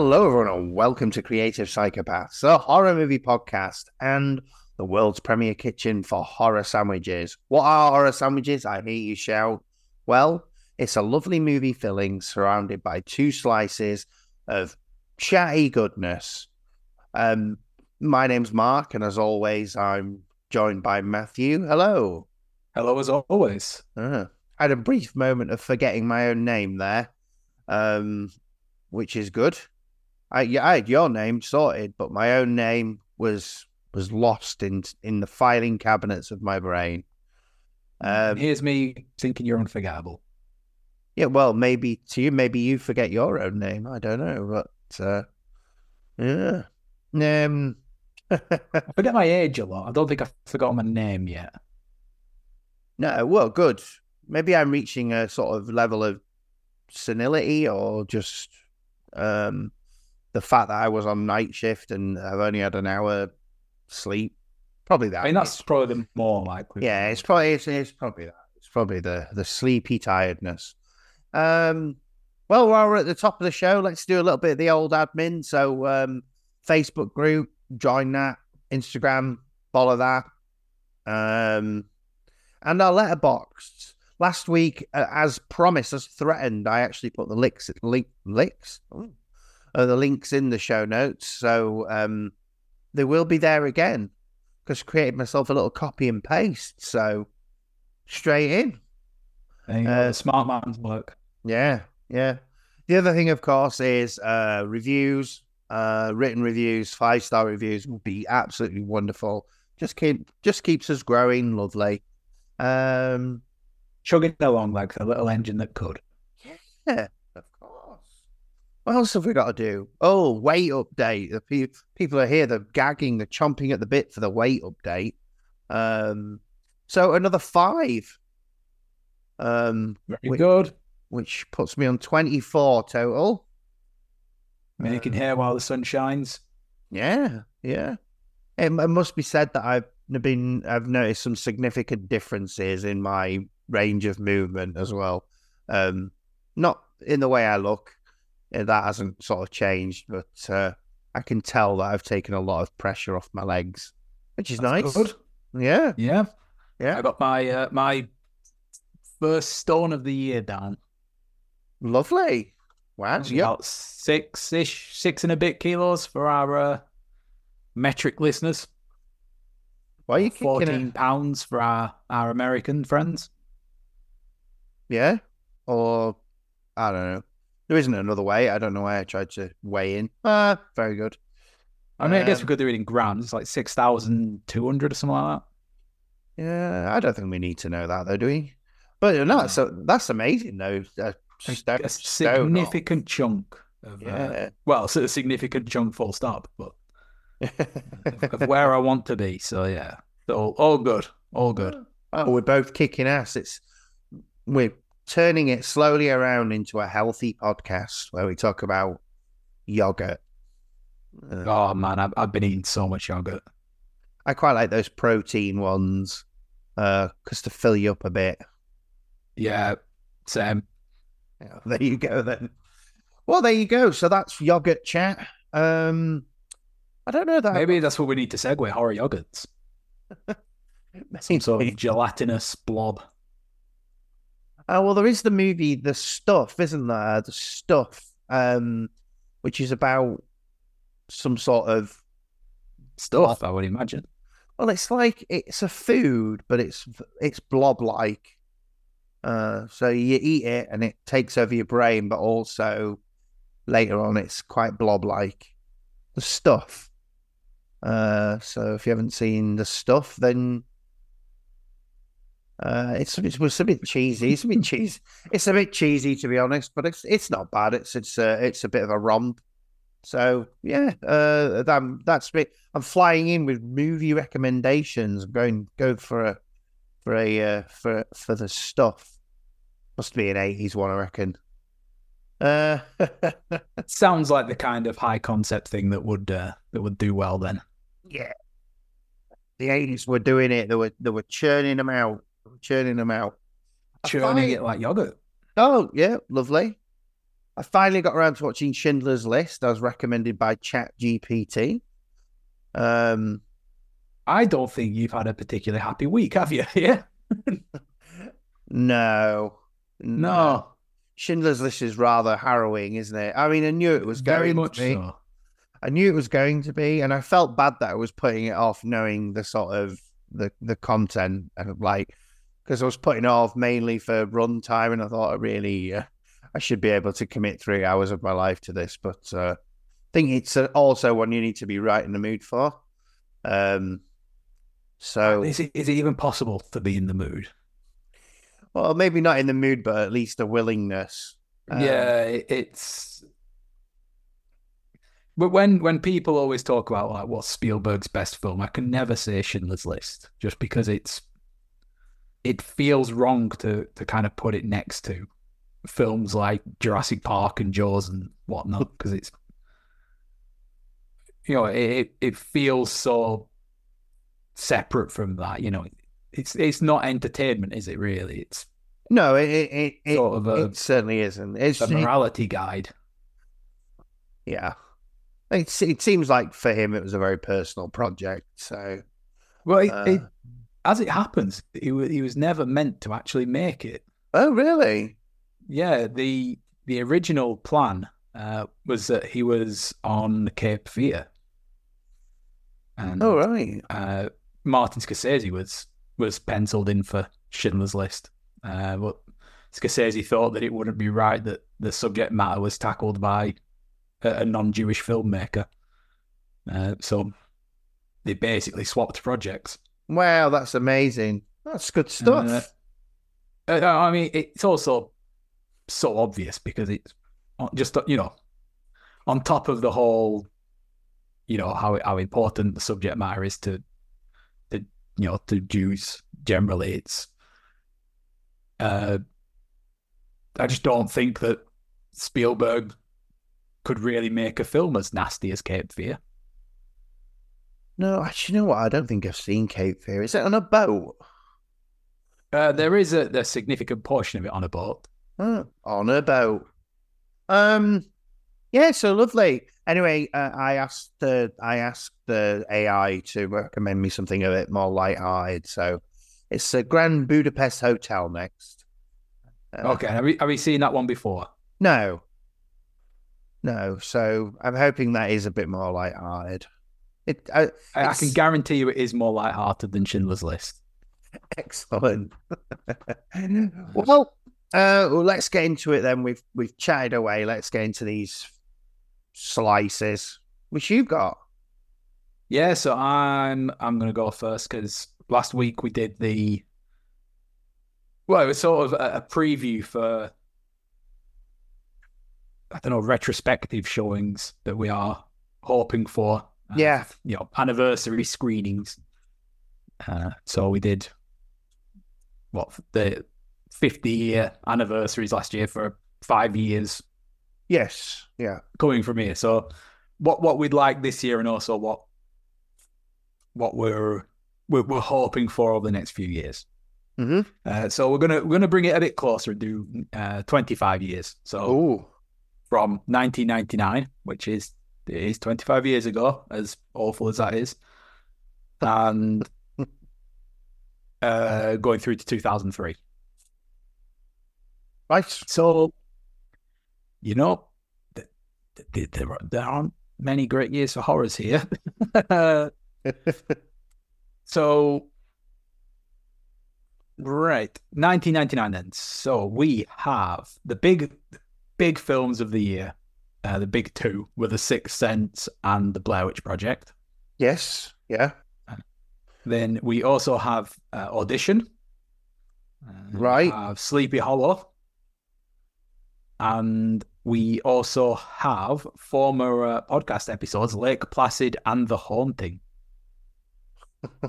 Hello, everyone, and welcome to Creative Psychopaths, a horror movie podcast and the world's premier kitchen for horror sandwiches. What are horror sandwiches? I hear you shout. Well, it's a lovely movie filling surrounded by two slices of chatty goodness. Um, my name's Mark, and as always, I'm joined by Matthew. Hello. Hello, as always. Uh, I had a brief moment of forgetting my own name there, um, which is good. I, I had your name sorted, but my own name was was lost in in the filing cabinets of my brain. Um, Here's me thinking you're unforgettable. Yeah, well, maybe to you, maybe you forget your own name. I don't know, but uh, yeah. Um, I forget my age a lot. I don't think I've forgotten my name yet. No, well, good. Maybe I'm reaching a sort of level of senility, or just um, the fact that I was on night shift and I've only had an hour sleep. Probably that. I mean, that's probably the more likely. Yeah, it's probably it's, it's probably that. It's probably the the sleepy tiredness. Um, well, while we're at the top of the show, let's do a little bit of the old admin. So, um, Facebook group, join that. Instagram, follow that. Um, and our Letterboxd. Last week, uh, as promised, as threatened, I actually put the links, link, links, uh, the links in the show notes. So um, they will be there again because created myself a little copy and paste. So straight in. Uh, smart man's work. Yeah, yeah. The other thing, of course, is uh, reviews, uh, written reviews, five star reviews would be absolutely wonderful. Just keep, just keeps us growing. Lovely. Um, chugging along like the little engine that could. Yeah. What else have we got to do? Oh, weight update. The pe- people are here. They're gagging. They're chomping at the bit for the weight update. Um, so another five. Um, Very which, good. Which puts me on twenty-four total. Making uh, hair while the sun shines. Yeah, yeah. It, it must be said that I've been I've noticed some significant differences in my range of movement as well. Um, not in the way I look, that hasn't sort of changed, but uh, I can tell that I've taken a lot of pressure off my legs, which is That's nice. Good. Yeah, yeah, yeah. I got my uh, my first stone of the year down. Lovely. Wow. Yep. About six ish, six and a bit kilos for our uh, metric listeners. Why are you fourteen pounds for our our American friends? Yeah, or I don't know. There isn't another way. I don't know why I tried to weigh in. Ah, very good. I mean, um, I guess we could do it in grams. It's like six thousand two hundred or something like that. Yeah, I don't think we need to know that though, do we? But no, so that's amazing though. A, a, a significant chunk of uh, yeah. Uh, well, it's a significant chunk, full stop. But of where I want to be. So yeah, all, all good, all good. Oh, we're both kicking ass. It's we're turning it slowly around into a healthy podcast where we talk about yogurt. Uh, oh man, I've, I've, been eating so much yogurt. I quite like those protein ones uh, to fill you up a bit. Yeah, same. Yeah, there you go then. Well, there you go. So that's yogurt chat. Um, I don't know that. Maybe that's what we need to segue horror yogurts. Some sort of gelatinous blob. Uh, well, there is the movie The Stuff, isn't there? The Stuff, um, which is about some sort of stuff. I would imagine. Well, it's like it's a food, but it's it's blob like. Uh, so you eat it and it takes over your brain, but also later on it's quite blob like. The stuff. Uh, so if you haven't seen the stuff, then uh, it's, it's it's a bit cheesy. It's a bit cheesy. It's a bit cheesy to be honest, but it's it's not bad. It's it's a, it's a bit of a romp. So yeah, uh, that, that's me. I'm flying in with movie recommendations. I'm going go for a for a uh, for for the stuff. Must be an 80s one, I reckon. Uh, sounds like the kind of high concept thing that would uh, that would do well then. Yeah, the eighties were doing it. They were they were churning them out, churning them out, churning find... it like yogurt. Oh yeah, lovely. I finally got around to watching Schindler's List, as recommended by ChatGPT. Um, I don't think you've had a particularly happy week, have you? Yeah. no. No. Schindler's List is rather harrowing, isn't it? I mean, I knew it was very much so. I knew it was going to be, and I felt bad that I was putting it off, knowing the sort of the the content, and like because I was putting off mainly for runtime, and I thought I really uh, I should be able to commit three hours of my life to this, but uh, I think it's also one you need to be right in the mood for. Um, so is it is it even possible to be in the mood? Well, maybe not in the mood, but at least a willingness. Um, yeah, it's. But when when people always talk about like what's Spielberg's best film, I can never say Schindler's List just because it's it feels wrong to to kind of put it next to films like Jurassic Park and Jaws and whatnot because it's you know it it feels so separate from that. You know, it's it's not entertainment, is it? Really, it's no, it it it, sort of a, it certainly isn't. It's a morality it, guide. Yeah, it it seems like for him it was a very personal project. So, well, it, uh, it, as it happens, he was he was never meant to actually make it. Oh, really? Yeah the the original plan uh, was that he was on Cape Fear. And, oh right. Uh, Martin Scorsese was was penciled in for Schindler's List, uh, but Scorsese thought that it wouldn't be right that the subject matter was tackled by a, a non-Jewish filmmaker. Uh, so they basically swapped projects. Wow, that's amazing. That's good stuff. Uh, uh, I mean, it's also so obvious because it's just you know on top of the whole, you know how how important the subject matter is to the you know, to Jews generally. It's, uh, I just don't think that Spielberg could really make a film as nasty as Cape Fear. No, actually, you know what? I don't think I've seen Cape Fear. Is it on a boat? Uh, there is a, a, significant portion of it on a boat. Oh, on a boat. Um, yeah, so lovely. Anyway, uh, I asked the I asked the AI to recommend me something a bit more light-hearted. So it's a Grand Budapest Hotel next. Uh, okay, have we have we seen that one before? No, no. So I'm hoping that is a bit more light-hearted. It, I, I can guarantee you, it is more light-hearted than Schindler's List. Excellent. well, uh, well, let's get into it then. We've we've chatted away. Let's get into these slices, which you've got. Yeah, so I'm I'm gonna go first because last week we did the well, it was sort of a, a preview for I don't know retrospective showings that we are hoping for. Uh, yeah, you know, anniversary screenings. Uh, so we did what the 50 year anniversaries last year for five years Yes, yeah. Coming from here, so what what we'd like this year, and also what what we're we're, we're hoping for over the next few years. Mm-hmm. Uh, so we're gonna we're gonna bring it a bit closer and do uh, 25 years. So Ooh. from 1999, which is it is 25 years ago, as awful as that is, and uh, going through to 2003. Right. So you know, there, there aren't many great years for horrors here. so, right, 1999 then. So we have the big, big films of the year. Uh, the big two were The Sixth Sense and The Blair Witch Project. Yes, yeah. Then we also have uh, Audition. Uh, right. have Sleepy Hollow and we also have former uh, podcast episodes, Lake Placid and The Haunting.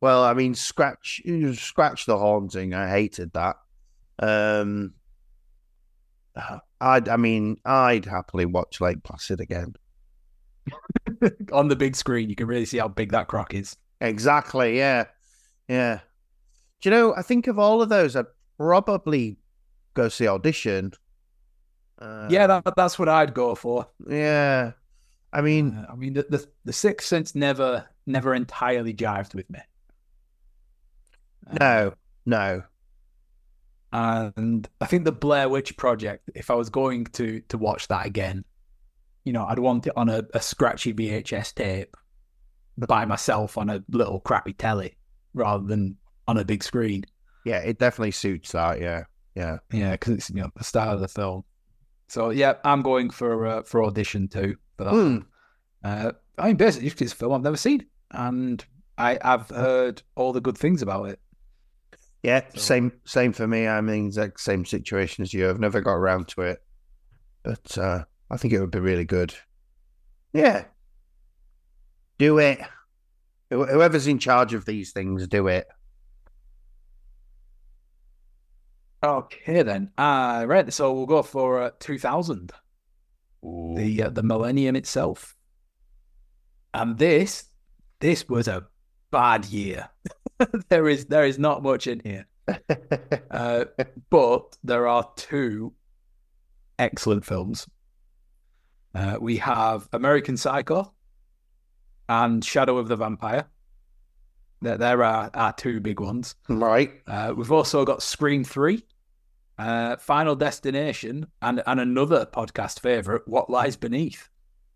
well, I mean, scratch scratch the haunting. I hated that. Um, I'd, I mean, I'd happily watch Lake Placid again. On the big screen, you can really see how big that croc is. Exactly. Yeah. Yeah. Do you know? I think of all of those, I'd probably go see audition Uh, yeah, that, that's what I'd go for. Yeah, I mean, uh, I mean, the, the the Sixth Sense never never entirely jived with me. No, no. And I think the Blair Witch Project, if I was going to to watch that again, you know, I'd want it on a, a scratchy VHS tape by myself on a little crappy telly rather than on a big screen. Yeah, it definitely suits that. Yeah, yeah, yeah, because it's you know the style of the film. So yeah, I'm going for uh, for audition too But. Mm. Uh, I mean, basically, it's a film I've never seen, and I have heard all the good things about it. Yeah, so. same same for me. I'm in the exact same situation as you. I've never got around to it, but uh, I think it would be really good. Yeah, do it. Whoever's in charge of these things, do it. Okay then. Uh, right. So we'll go for uh, 2000, Ooh. the uh, the millennium itself. And this this was a bad year. there is there is not much in here, uh, but there are two excellent films. Uh, we have American Psycho and Shadow of the Vampire. There, there are our two big ones. Right. Uh, we've also got Scream 3, uh, Final Destination, and, and another podcast favourite, What Lies Beneath.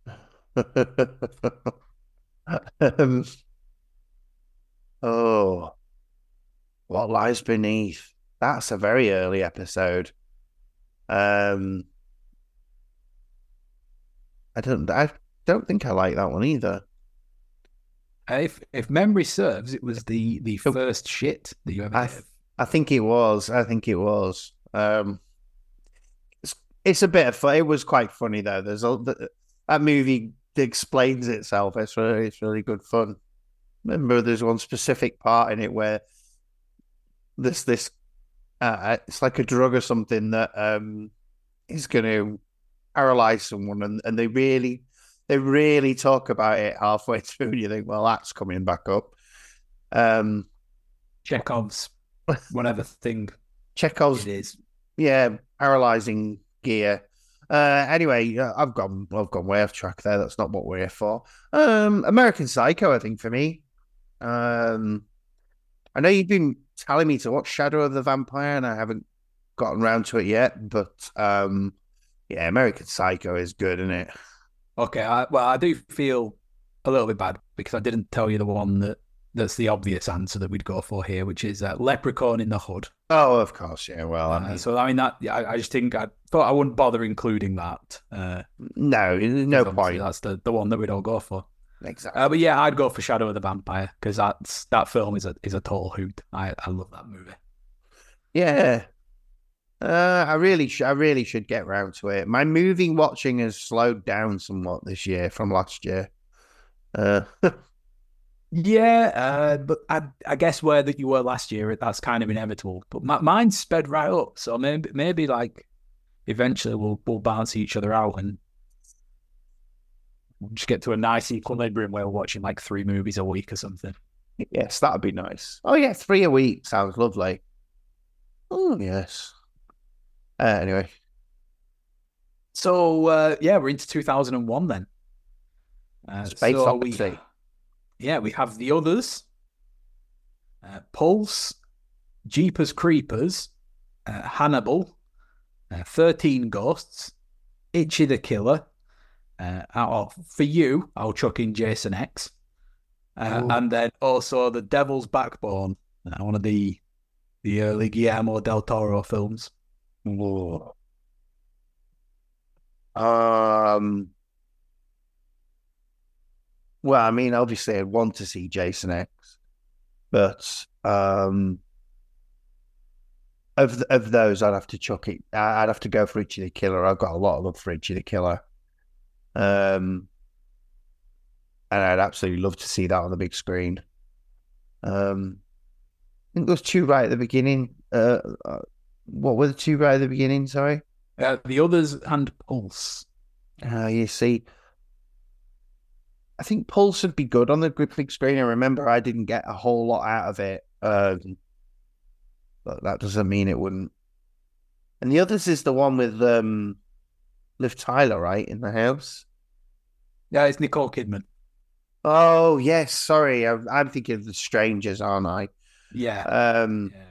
um, oh, What Lies Beneath. That's a very early episode. Um, I don't. I don't think I like that one either. If if memory serves, it was the the first shit that you ever I. I think it was. I think it was. Um, it's, it's a bit of fun. It was quite funny though. There's a that movie explains itself. It's really it's really good fun. Remember, there's one specific part in it where this this uh, it's like a drug or something that um is going to paralyze someone, and, and they really they really talk about it halfway through. And you think, well, that's coming back up. Um, Chekhov's whatever thing. Chekhov's it is. Yeah, paralyzing gear. Uh, anyway, uh, I've gone I've gone way off track there. That's not what we're here for. Um, American Psycho, I think for me. Um, I know you've been telling me to watch Shadow of the Vampire, and I haven't gotten around to it yet. But um, yeah, American Psycho is good, isn't it? Okay, I, well, I do feel a little bit bad because I didn't tell you the one that that's the obvious answer that we'd go for here, which is uh, Leprechaun in the Hood. Oh, of course, yeah. Well, I uh, mean... uh, so I mean that I, I, just think I thought I wouldn't bother including that. Uh, no, no point. That's the, the one that we'd all go for. Exactly. Uh, but yeah, I'd go for Shadow of the Vampire because that's that film is a is a tall hoot. I I love that movie. Yeah, uh, I really, sh- I really should get round to it. My movie watching has slowed down somewhat this year from last year. Uh, yeah, uh, but I, I guess where that you were last year, that's kind of inevitable. But my, mine sped right up, so maybe, maybe like eventually we'll we'll balance each other out and we'll just get to a nice equilibrium where we're watching like three movies a week or something. Yes, that'd be nice. Oh yeah, three a week sounds lovely. Oh yes. Uh, anyway. So uh, yeah, we're into 2001 then. Uh, Space so Odyssey. We, yeah, we have the others. Uh, Pulse, Jeepers Creepers, uh, Hannibal, uh, 13 Ghosts, Ichi the Killer. Uh, for you, I'll chuck in Jason X. Uh, and then also The Devil's Backbone, uh, one of the the early Guillermo del Toro films. Whoa. Um. Well, I mean, obviously, I'd want to see Jason X, but um, of of those, I'd have to chuck it. I'd have to go for Ichi the Killer. I've got a lot of love for Ichi the Killer. Um, and I'd absolutely love to see that on the big screen. Um, I think those two right at the beginning. Uh, uh what were the two right at the beginning? Sorry, uh, the others and Pulse. Uh, you see, I think Pulse would be good on the big screen. I remember I didn't get a whole lot out of it, um, but that doesn't mean it wouldn't. And the others is the one with um, Liv Tyler, right, in the house. Yeah, it's Nicole Kidman. Oh yes, sorry, I'm, I'm thinking of the Strangers, aren't I? Yeah. Um, yeah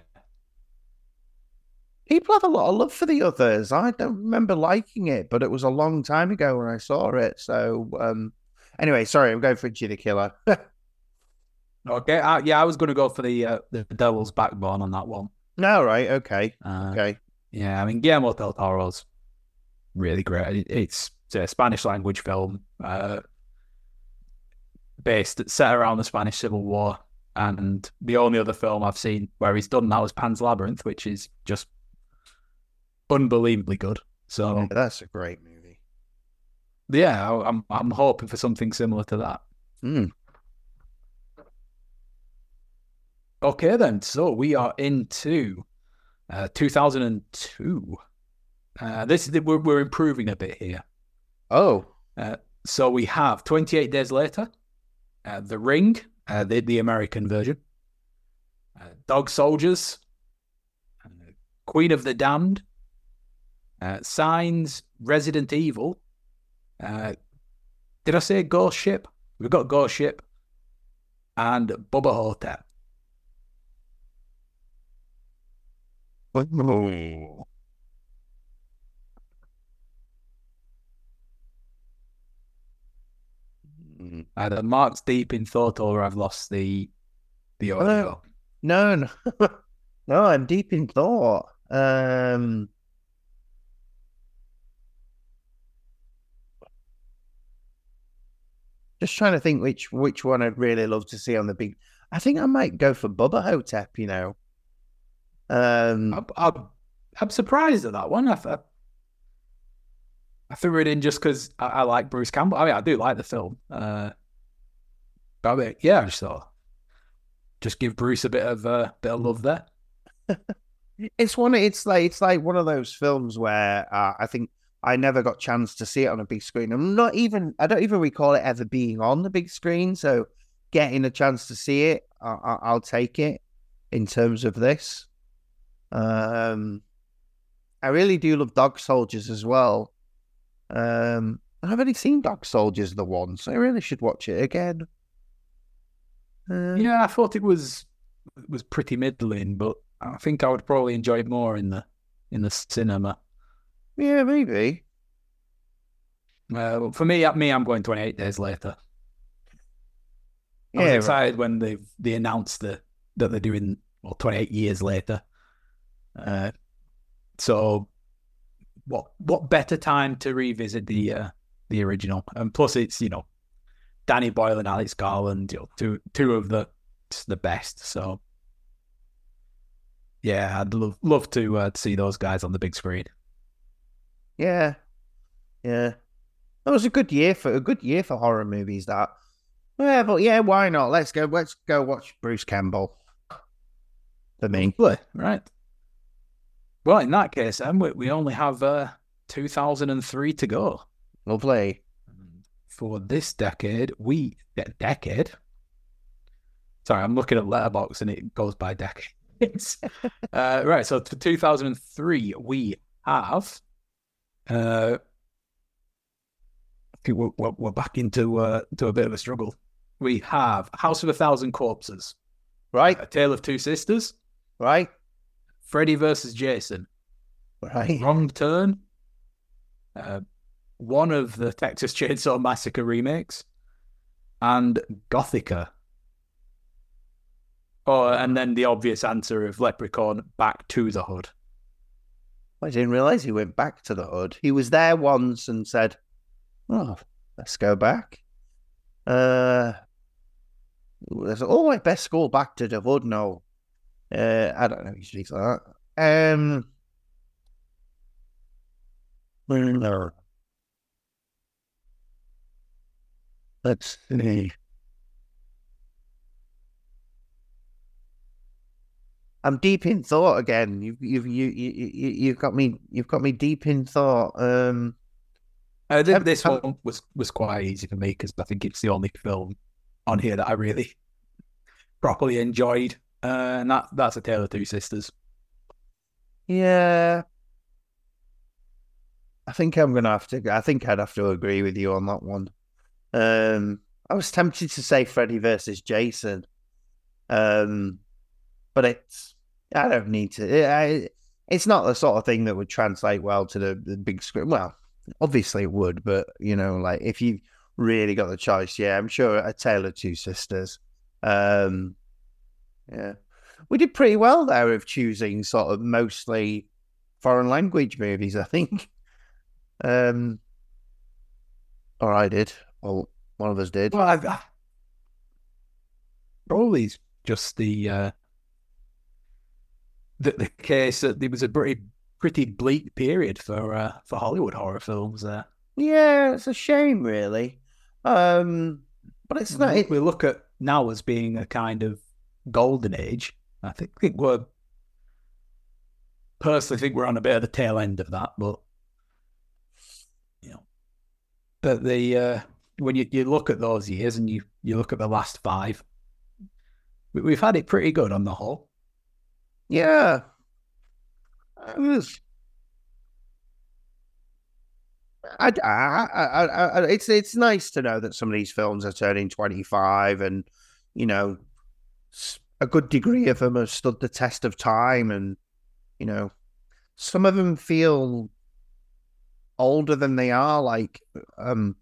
people have a lot of love for the others. I don't remember liking it, but it was a long time ago when I saw it. So, um, anyway, sorry, I'm going for the Killer. okay, uh, yeah, I was going to go for the uh, the Devil's Backbone on that one. No, right, okay, uh, okay. Yeah, I mean, Guillermo del Toro's really great. It's, it's a Spanish language film, uh, based set around the Spanish Civil War. And the only other film I've seen where he's done that was Pan's Labyrinth, which is just unbelievably good. So yeah, that's a great movie. Yeah, I'm I'm hoping for something similar to that. Mm. Okay, then. So we are into uh, 2002. Uh, this we're, we're improving a bit here. Oh, uh, so we have 28 days later, uh, The Ring, uh, the the American version, uh, Dog Soldiers, Queen of the Damned, uh, Signs, Resident Evil. Uh, did I say Ghost Ship? We've got Ghost Ship and Bubba Ho-Tep. Oh. Either Mark's deep in thought or I've lost the the audio. No, no, no, I'm deep in thought. Um, Just trying to think which which one I'd really love to see on the big. I think I might go for Bubba Ho-Tep. You know, um, I'm, I'm, I'm surprised at that one. I, I threw it in just because I, I, like Bruce Campbell. I mean, I do like the film. Uh, but I mean, yeah, I just thought just give Bruce a bit of a uh, bit of love there. it's one. It's like it's like one of those films where uh, I think I never got chance to see it on a big screen. I'm not even, I don't even recall it ever being on the big screen. So getting a chance to see it, I, will take it in terms of this. Um, I really do love Dog Soldiers as well. Um, I've only seen Dog Soldiers the once. I really should watch it again. Uh, yeah, I thought it was it was pretty middling, but I think I would probably enjoy it more in the in the cinema. Yeah, maybe. Uh, for me, at me, I'm going 28 days later. I was excited right. when they they announced the, that they're doing well 28 years later. Uh, so, what what better time to revisit the uh, the original? And plus, it's you know Danny Boyle and Alex Garland, you know, two two of the the best. So, yeah, I'd love love to uh, see those guys on the big screen. Yeah, yeah. That was a good year for a good year for horror movies. That. Yeah, but yeah, why not? Let's go. Let's go watch Bruce Campbell. For me, right? Well, in that case, then we, we only have uh, 2003 to go. Lovely. For this decade, we decade. Sorry, I'm looking at Letterboxd and it goes by decades. uh, right, so for 2003, we have uh, we're, we're, we're back into uh, to a bit of a struggle. We have House of a Thousand Corpses, right? A Tale of Two Sisters, right? Freddy versus Jason, right? Wrong Turn, uh, one of the Texas Chainsaw Massacre remakes, and Gothika. Oh, and then the obvious answer of Leprechaun Back to the Hood. I didn't realize he went back to the hood. He was there once and said, "Oh, let's go back." Uh, oh, I best go back to the hood now. Uh, I don't know. If he speaks like that. Um, let's see. I'm deep in thought again. You've you've you you you've got me you've got me deep in thought. Um, I think this one was was quite easy for me because I think it's the only film on here that I really properly enjoyed, uh, and that that's a Tale of Two Sisters. Yeah, I think I'm gonna have to. I think I'd have to agree with you on that one. Um, I was tempted to say Freddy versus Jason, um, but it's I don't need to. It, it's not the sort of thing that would translate well to the, the big screen. Well, obviously it would, but you know, like if you really got the choice, yeah, I'm sure a Tale of Two Sisters. Um, yeah, we did pretty well there of choosing sort of mostly foreign language movies. I think. Um, or I did. Well, one of us did. Well, I've, I've probably just the uh, the, the case that there was a pretty pretty bleak period for uh, for Hollywood horror films there. Yeah, it's a shame, really. Um, but it's not. We look at now as being a kind of golden age. I think, think we're personally think we're on a bit of the tail end of that, but you know, but the uh, when you, you look at those years and you you look at the last five, we, have had it pretty good on the whole. Yeah, it was. I, I, I, I, it's it's nice to know that some of these films are turning twenty five, and you know, a good degree of them have stood the test of time, and you know, some of them feel older than they are. Like, um,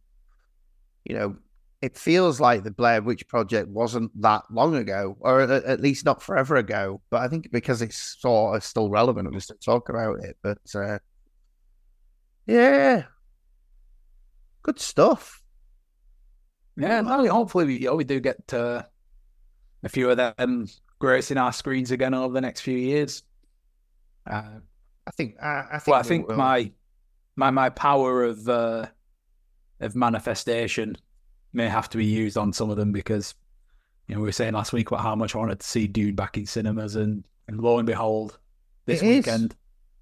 you know, it feels like the Blair Witch Project wasn't that long ago, or at, least not forever ago. But I think because it's sort of still relevant, we still talk about it. But uh, yeah, good stuff. Yeah, hopefully we, we do get uh, a few of them gracing our screens again over the next few years. Uh, I think. I, I think. Well, I think my my my power of uh, of manifestation may have to be used on some of them because you know we were saying last week about how much I wanted to see Dune back in cinemas, and and lo and behold, this it weekend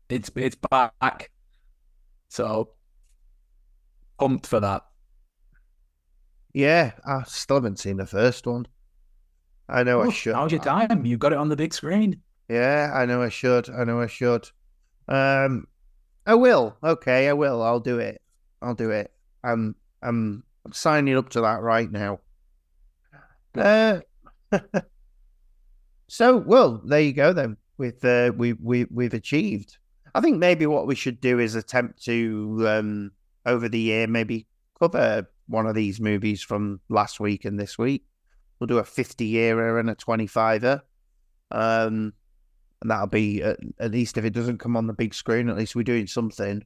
is. it's it's back. So pumped for that. Yeah, I still haven't seen the first one. I know oh, I should. How's your time? You got it on the big screen. Yeah, I know I should. I know I should. Um, I will. Okay, I will. I'll do it. I'll do it. I'm I'm I'm signing up to that right now. Uh, so well, there you go then. With uh, we we we've achieved. I think maybe what we should do is attempt to um over the year maybe cover one of these movies from last week and this week. We'll do a 50 year and a 25er. Um, and that'll be at, at, least if it doesn't come on the big screen, at least we're doing something.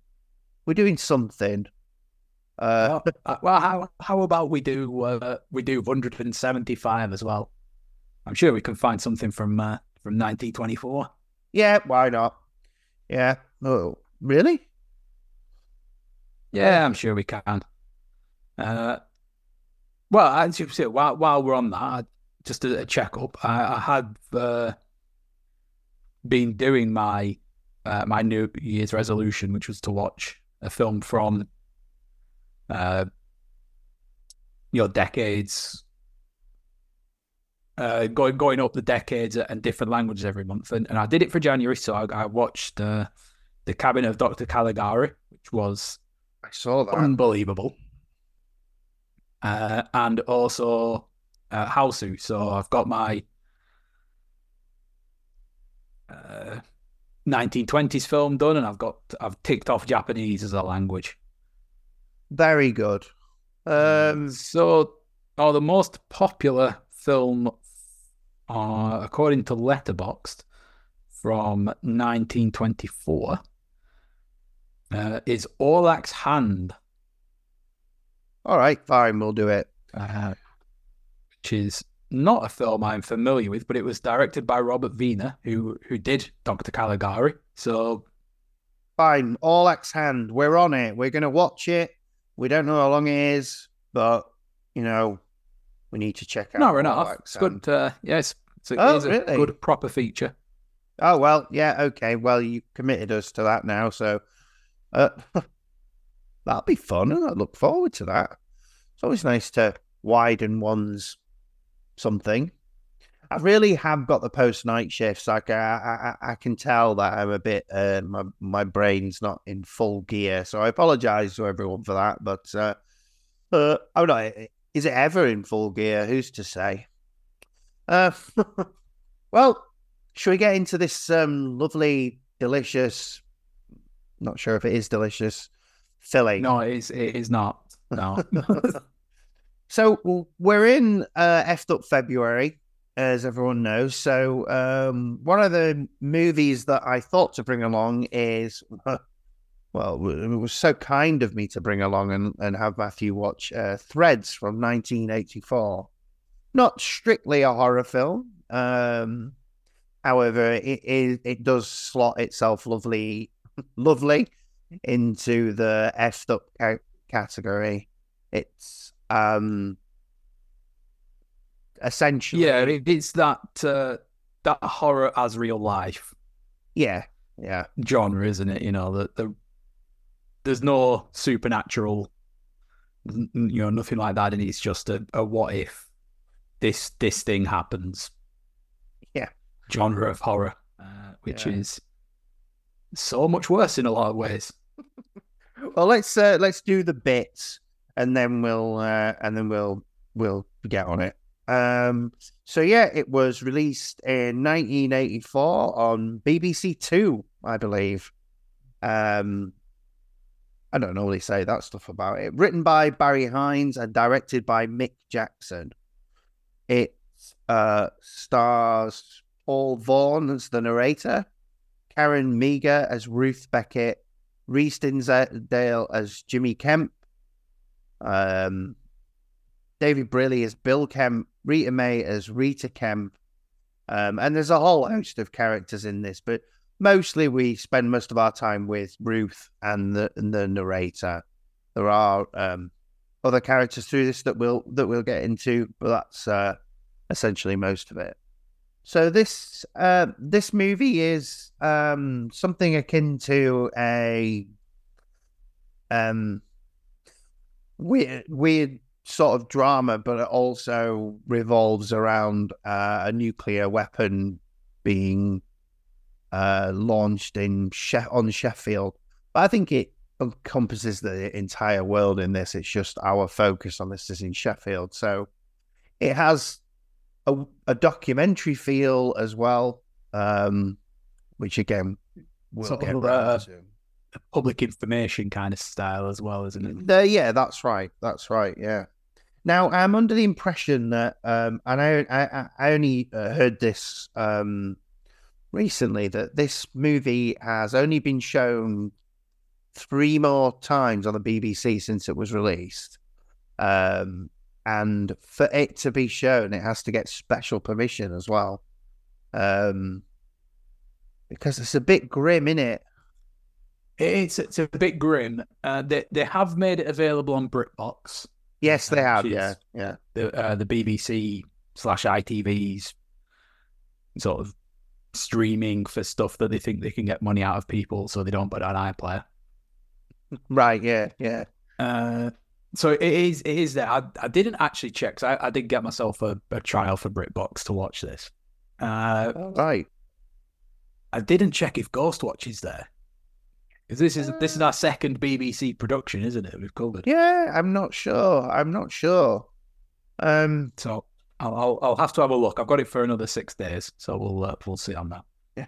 We're doing something. Uh, well, uh, well, how how about we do uh, we do 175 as well? I'm sure we can find something from uh, from 1924. Yeah, why not? Yeah. Oh, really? Yeah, I'm sure we can. Uh, well, as you say, while while we're on that, just a, a checkup, I, I had uh, been doing my uh, my New Year's resolution, which was to watch a film from uh, you know decades, uh, going going up the decades and different languages every month, and, and I did it for January, so I, I watched uh, the Cabinet of Dr. Caligari, which was I saw that unbelievable, uh, and also uh, Hausu. So I've got my 1920s uh, film done, and I've got I've ticked off Japanese as a language. Very good. Um, so, oh, the most popular film, uh, according to Letterboxd, from 1924, uh, is Orlac's Hand. All right, fine, we'll do it. Uh, which is not a film I'm familiar with, but it was directed by Robert Wiener, who who did Doctor Caligari. So fine, Orlac's Hand. We're on it. We're gonna watch it. We don't know how long it is, but you know, we need to check out. No, enough. It's good. Uh, yes, it's, a, oh, it's really? good proper feature. Oh well, yeah, okay. Well, you committed us to that now, so uh, that'll be fun, and I look forward to that. It's always nice to widen one's something. I really have got the post night shifts. Like I, I, I can tell that I'm a bit, uh, my my brain's not in full gear. So I apologise to everyone for that. But uh, uh, I'm not. Is it ever in full gear? Who's to say? Uh, well, should we get into this um, lovely, delicious? Not sure if it is delicious. Filling. No, it is. It is not. No. so we're in uh, effed up February as everyone knows. So, um, one of the movies that I thought to bring along is, well, it was so kind of me to bring along and, and have Matthew watch uh, Threads from 1984. Not strictly a horror film. Um, however, it, it, it does slot itself lovely, lovely into the effed up ca- category. It's um essentially. Yeah, it's that uh, that horror as real life. Yeah, yeah. Genre, isn't it? You know, that the, there's no supernatural, you know, nothing like that, and it's just a, a what if this this thing happens. Yeah, genre of horror, uh, which yeah. is so much worse in a lot of ways. Well, let's uh, let's do the bits, and then we'll uh, and then we'll we'll get on it. Um, so yeah, it was released in 1984 on BBC Two, I believe. Um, I don't normally say that stuff about it. Written by Barry Hines and directed by Mick Jackson. It uh, stars Paul Vaughan as the narrator, Karen Meagher as Ruth Beckett, Reece Dinsdale as Jimmy Kemp, um, David Brilley as Bill Kemp, Rita May as Rita Kemp. Um, and there's a whole host of characters in this, but mostly we spend most of our time with Ruth and the, and the narrator. There are um, other characters through this that we'll that we'll get into, but that's uh, essentially most of it. So this uh, this movie is um, something akin to a um, weird weird sort of drama, but it also revolves around uh, a nuclear weapon being uh, launched in she- on Sheffield. But I think it encompasses the entire world in this. It's just our focus on this is in Sheffield, so it has a, a documentary feel as well, um, which again we'll sort get of, uh, public information kind of style as well, isn't it? Uh, yeah, that's right. That's right. Yeah. Now, I'm under the impression that, um, and I, I, I only uh, heard this um, recently, that this movie has only been shown three more times on the BBC since it was released. Um, and for it to be shown, it has to get special permission as well. Um, because it's a bit grim, in it? It's it's a bit grim. Uh, they they have made it available on BritBox. Yes, they have. Yeah, yeah. The uh, the BBC slash ITV's sort of streaming for stuff that they think they can get money out of people, so they don't put on iPlayer. Right. Yeah. Yeah. Uh, so it is. It is there. I, I didn't actually check. I, I did get myself a, a trial for BritBox to watch this. Uh, oh, right. I didn't check if Ghostwatch is there. Because this is this is our second BBC production, isn't it? We've covered. Yeah, I'm not sure. I'm not sure. Um, so I'll, I'll, I'll have to have a look. I've got it for another six days, so we'll uh, we'll see on that. Yeah.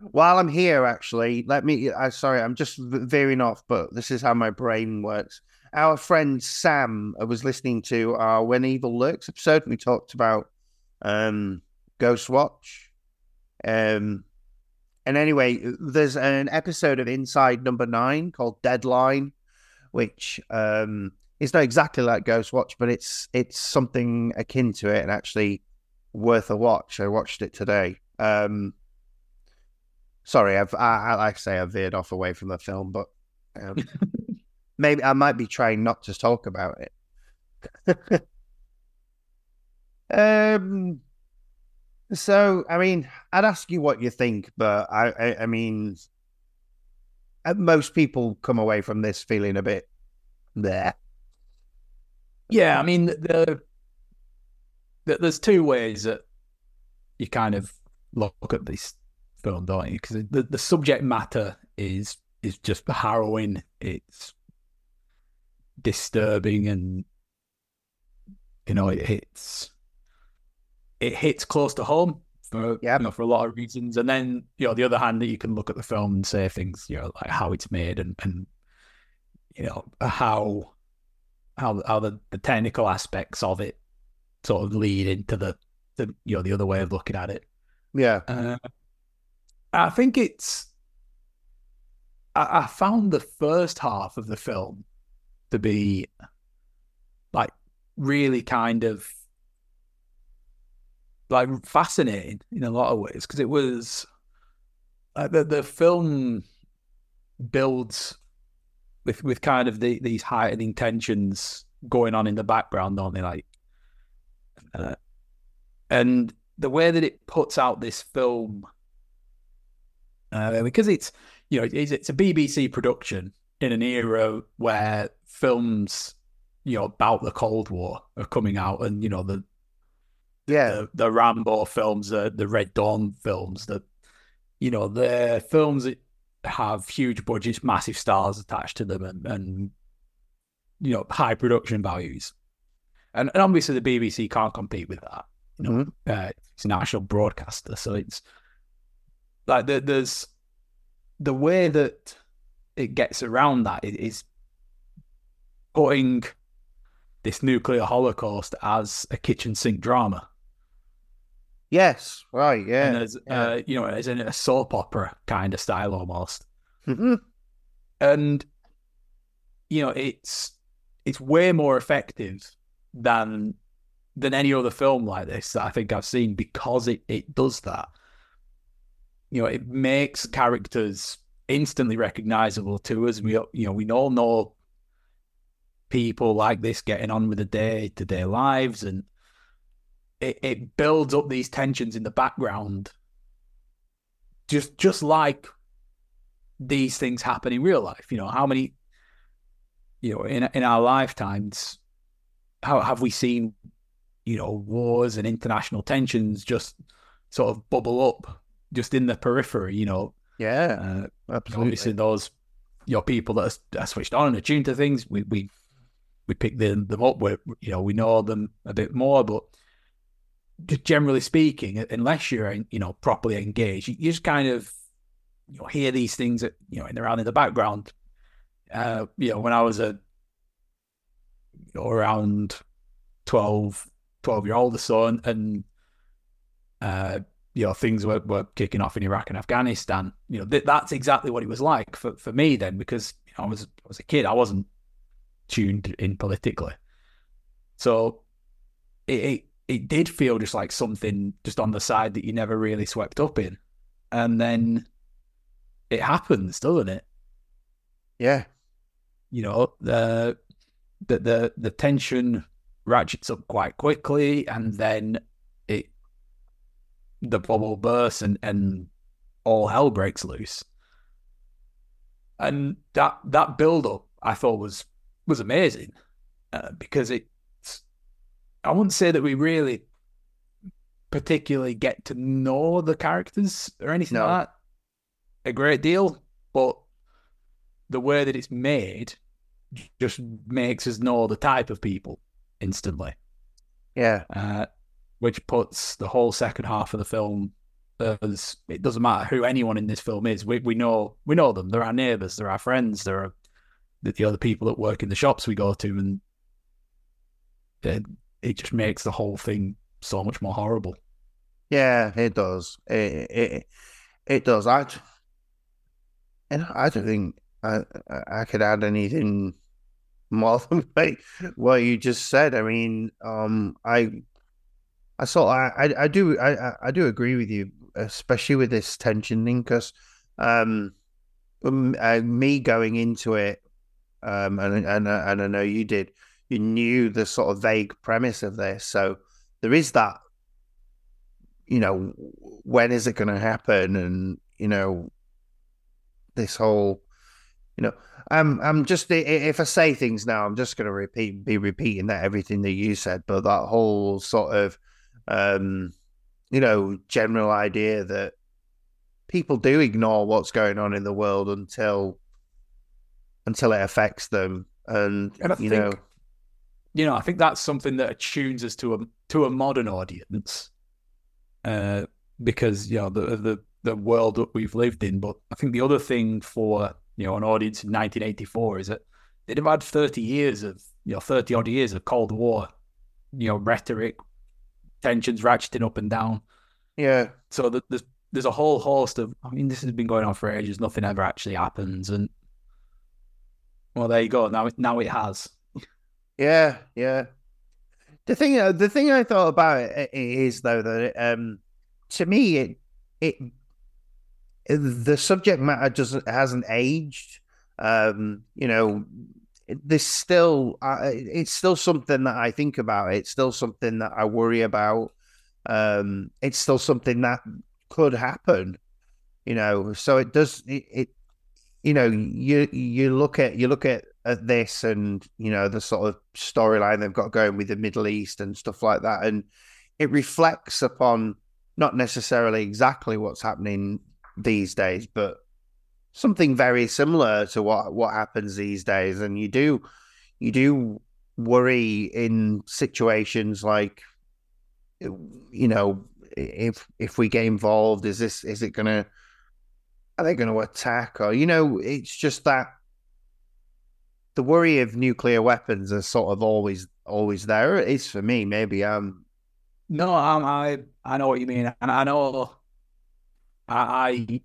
While I'm here, actually, let me. I sorry, I'm just veering off, but this is how my brain works. Our friend Sam was listening to our When Evil Lurks episode, and we talked about um, Ghostwatch. Um, and anyway, there's an episode of Inside Number Nine called Deadline, which um, is not exactly like Ghostwatch, but it's it's something akin to it and actually worth a watch. I watched it today. Um, sorry, I've I, I like I say I veered off away from the film, but um, maybe I might be trying not to talk about it. um so, I mean, I'd ask you what you think, but I, I, I mean, uh, most people come away from this feeling a bit there. Yeah, I mean, the, the, there's two ways that you kind of look at this film, don't you? Because the, the subject matter is is just harrowing. It's disturbing, and you know it hits it hits close to home for yeah. you know for a lot of reasons. And then you know the other hand that you can look at the film and say things you know like how it's made and and you know how how how the, the technical aspects of it sort of lead into the the you know the other way of looking at it. Yeah, uh, I think it's. I, I found the first half of the film to be like really kind of like fascinating in a lot of ways because it was uh, the the film builds with with kind of the, these heightening tensions going on in the background, don't they? Like, uh, and the way that it puts out this film, uh, because it's you know it's, it's a BBC production in an era where films you know about the Cold War are coming out, and you know the yeah the, the Rambo films, the the Red Dawn films, that you know the films that have huge budgets, massive stars attached to them, and, and you know high production values. And, and obviously the BBC can't compete with that. You know, mm-hmm. uh, it's a national broadcaster, so it's like the, there's the way that it gets around that is putting this nuclear holocaust as a kitchen sink drama. Yes, right, yeah. And as yeah. Uh, you know, as in a soap opera kind of style almost. Mm-hmm. And you know, it's it's way more effective than than any other film like this that I think I've seen because it it does that. You know, it makes characters instantly recognizable to us. We you know, we all know people like this getting on with the day to day lives and it, it builds up these tensions in the background. Just just like these things happen in real life you know how many you know in in our lifetimes how have we seen you know wars and international tensions just sort of bubble up just in the periphery you know? Yeah uh, absolutely. obviously those your know people that are, are switched on and attuned to things we we we pick them, them up we you know we know them a bit more but just generally speaking, unless you're you know properly engaged, you, just kind of you know hear these things that you know in around in the background. Uh, you know, when I was a you know, around 12, 12 year old or so, and, and uh, you know things were, were kicking off in Iraq and Afghanistan. You know, th- that's exactly what it was like for, for me then, because you know, I was I was a kid, I wasn't tuned in politically, so it, it it did feel just like something just on the side that you never really swept up in. And then it happens, doesn't it? Yeah. You know, the the the, the tension ratchets up quite quickly and then it the bubble bursts and, and all hell breaks loose. And that that build up I thought was was amazing uh, because it I wouldn't say that we really particularly get to know the characters or anything no. like that a great deal, but the way that it's made just makes us know the type of people instantly. Yeah. Uh, which puts the whole second half of the film as it doesn't matter who anyone in this film is. We we know we know them. They're our neighbours. They're our friends. They're the other people that work in the shops we go to, and it just makes the whole thing so much more horrible. Yeah, it does. It it, it does. I and I don't think I I could add anything more than what you just said. I mean, um, I I saw I I, do I I do agree with you, especially with this tension thing, because um, um uh, me going into it, um, and and and I know you did you knew the sort of vague premise of this. So there is that, you know, when is it going to happen? And, you know, this whole, you know, I'm, I'm just, if I say things now, I'm just going to repeat, be repeating that everything that you said, but that whole sort of, um, you know, general idea that people do ignore what's going on in the world until until it affects them, and, and you think, know, you know, I think that's something that attunes us to a to a modern audience, uh, because you know the the the world that we've lived in. But I think the other thing for you know an audience in 1984 is that they'd have had 30 years of you know 30 odd years of Cold War, you know, rhetoric, tensions ratcheting up and down. Yeah. So that there's there's a whole host of. I mean, this has been going on for ages. Nothing ever actually happens, and well, there you go. Now, now it has. Yeah, yeah. The thing, uh, the thing I thought about it is though that um, to me it it the subject matter doesn't hasn't aged. Um, you know, this still uh, it's still something that I think about. It's still something that I worry about. Um, it's still something that could happen. You know, so it does it, it you know, you you look at you look at, at this and you know the sort of storyline they've got going with the Middle East and stuff like that, and it reflects upon not necessarily exactly what's happening these days, but something very similar to what what happens these days. And you do you do worry in situations like you know if if we get involved, is this is it gonna are they going to attack or you know it's just that the worry of nuclear weapons is sort of always always there. It is for me maybe um. No um, i i know what you mean and i know I, I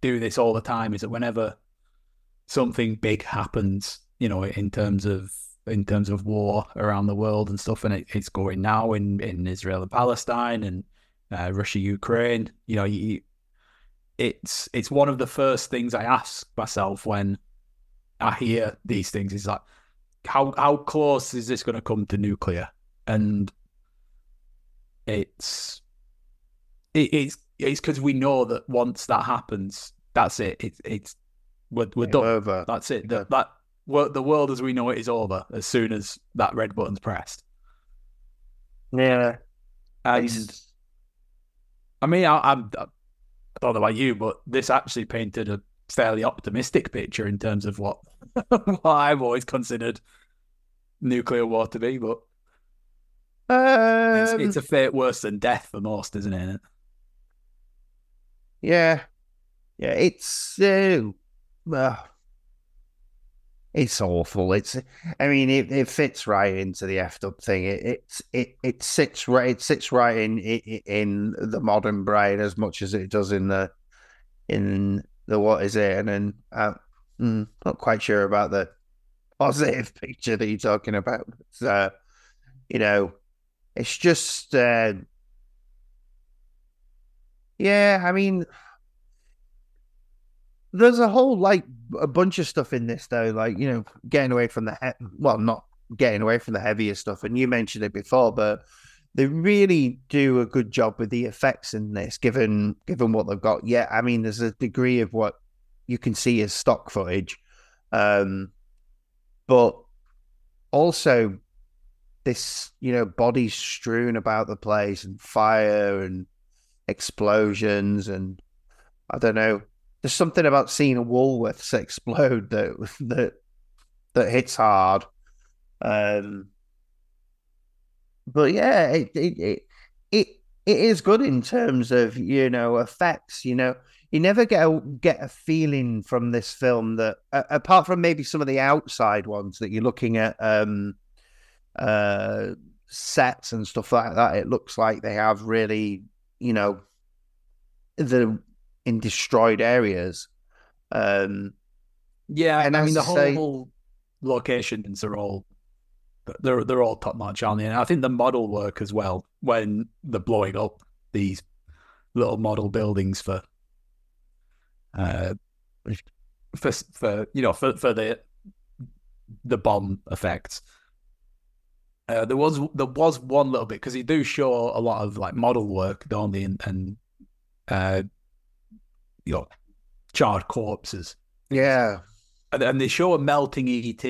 do this all the time is that whenever something big happens you know in terms of in terms of war around the world and stuff and it, it's going now in in israel and palestine and uh, russia ukraine you know you, it's it's one of the first things I ask myself when I hear these things is like how how close is this going to come to nuclear? And it's it, it's it's because we know that once that happens, that's it. It's it's we're, we're done. Over. That's it. Yeah. That that the world as we know it is over as soon as that red button's pressed. Yeah, and. I mean, I, I'm I don't know about you, but this actually painted a fairly optimistic picture in terms of what, what I've always considered nuclear war to be. But um, it's, it's, a fate worse than death for most, isn't it? Yeah, yeah. It's uh, well, it's awful. It's, I mean, it, it fits right into the effed up thing. It it it, it sits right. It sits right in, in the modern brain as much as it does in the in the what is it? And then I'm mm, not quite sure about the positive picture that you're talking about. So, you know, it's just, uh, yeah. I mean there's a whole like a bunch of stuff in this though, like you know, getting away from the he- well, not getting away from the heavier stuff. And you mentioned it before, but they really do a good job with the effects in this, given given what they've got. Yeah, I mean, there's a degree of what you can see as stock footage, um, but also this, you know, bodies strewn about the place and fire and explosions and I don't know there's something about seeing a Woolworths explode that that that hits hard. Um, but yeah, it, it it it it is good in terms of you know effects. You know, you never get a, get a feeling from this film that uh, apart from maybe some of the outside ones that you're looking at um, uh, sets and stuff like that. It looks like they have really you know the in destroyed areas. Um, yeah, and I mean the whole, say, whole locations are all they're they're all top notch, aren't they? And I think the model work as well when they're blowing up these little model buildings for uh for for you know for for the the bomb effects. Uh, there was there was one little bit because they do show a lot of like model work, don't they? And, and uh, you know, charred corpses. Yeah. And, and they show a melting ET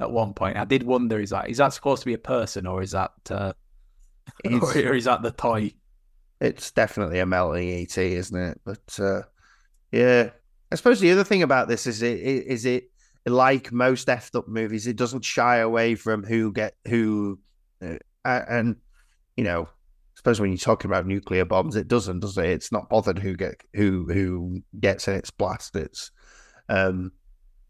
at one point. I did wonder, is that is that supposed to be a person or is that uh, or is that the toy? It's definitely a melting ET, isn't it? But uh, yeah, I suppose the other thing about this is it is it like most effed up movies, it doesn't shy away from who get who, uh, and you know, suppose when you're talking about nuclear bombs, it doesn't, does it? It's not bothered who get who who gets in its blast. It's, um,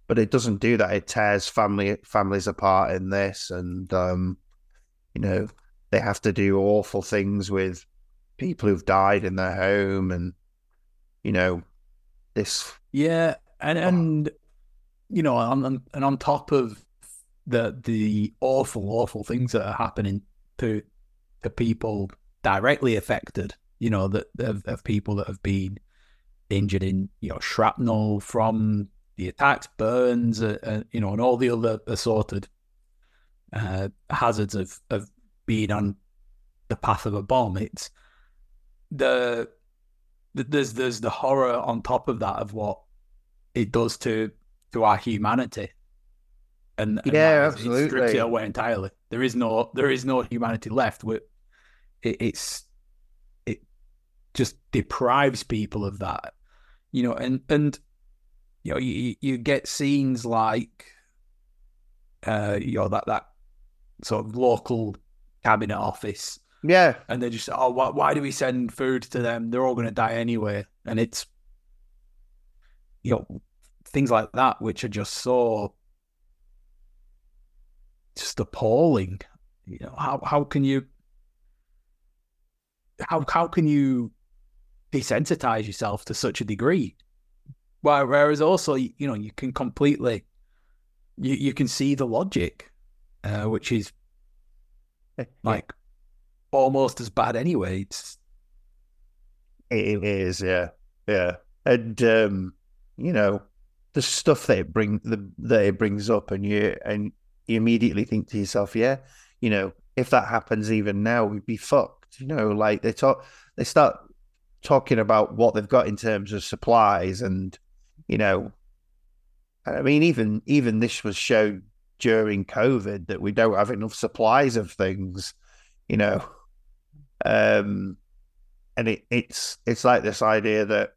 but it doesn't do that. It tears family families apart in this, and um, you know, they have to do awful things with people who've died in their home, and you know, this. Yeah, and and you know, on, and on top of the the awful, awful things that are happening to to people directly affected, you know, that of, of people that have been injured in you know shrapnel from the attacks, burns, uh, uh, you know, and all the other assorted uh, hazards of of being on the path of a bomb. It's the, the there's there's the horror on top of that of what it does to to our humanity. And, and yeah, absolutely, it strips it away entirely. There is no there is no humanity left. With it, it's it just deprives people of that, you know. And and you know you you get scenes like uh you know that that sort of local cabinet office. Yeah, and they just oh why, why do we send food to them? They're all going to die anyway. And it's you know things like that, which are just so just appalling. You know, how how can you how how can you desensitize yourself to such a degree? Whereas also, you know, you can completely you you can see the logic, uh, which is like almost as bad anyway. It's it is, yeah, yeah, and um, you know, the stuff that it bring the, that it brings up, and you and you immediately think to yourself, yeah, you know, if that happens even now, we'd be fucked. You know, like they talk, they start talking about what they've got in terms of supplies, and you know, I mean, even even this was shown during COVID that we don't have enough supplies of things. You know, um, and it, it's it's like this idea that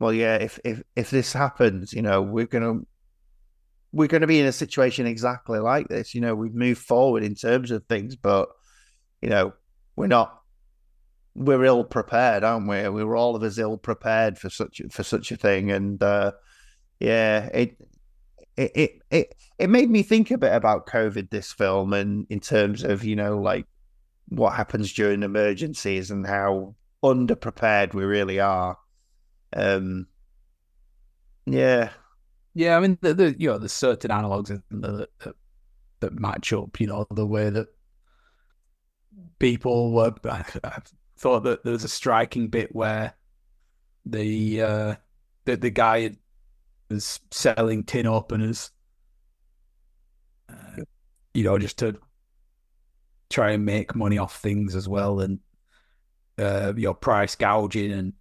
well, yeah, if if if this happens, you know, we're gonna we're gonna be in a situation exactly like this. You know, we've moved forward in terms of things, but you know, we're not we're ill prepared, aren't we? We were all of us ill prepared for such for such a thing, and uh, yeah, it it it it made me think a bit about COVID. This film, and in terms of you know, like what happens during emergencies and how underprepared we really are. Um, yeah, yeah. I mean, the, the you know, there's certain analogs that that match up. You know, the way that people were. Thought that there was a striking bit where the uh, the the guy was selling tin openers, uh, you know, just to try and make money off things as well, and uh, your price gouging and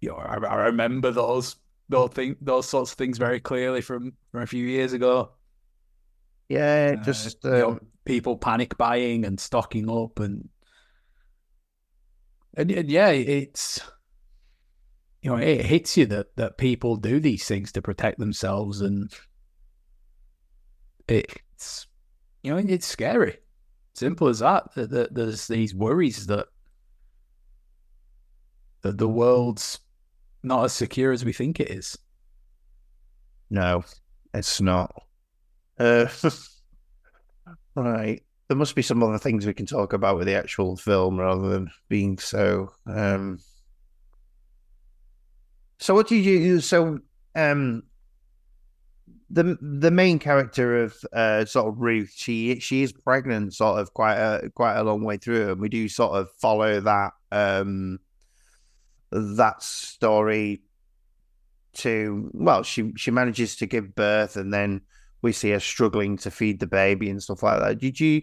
you know, I, I remember those those thing those sorts of things very clearly from from a few years ago. Yeah, uh, just uh, you know, people panic buying and stocking up and, and and yeah, it's you know it hits you that that people do these things to protect themselves and it's you know it's scary. Simple as that. That, that there's these worries that that the world's not as secure as we think it is. No, it's not. Uh, right. There must be some other things we can talk about with the actual film rather than being so. Um... So, what do you? So, um, the the main character of uh, sort of Ruth, she she is pregnant, sort of quite a quite a long way through, and we do sort of follow that um that story to well she she manages to give birth and then we see her struggling to feed the baby and stuff like that did you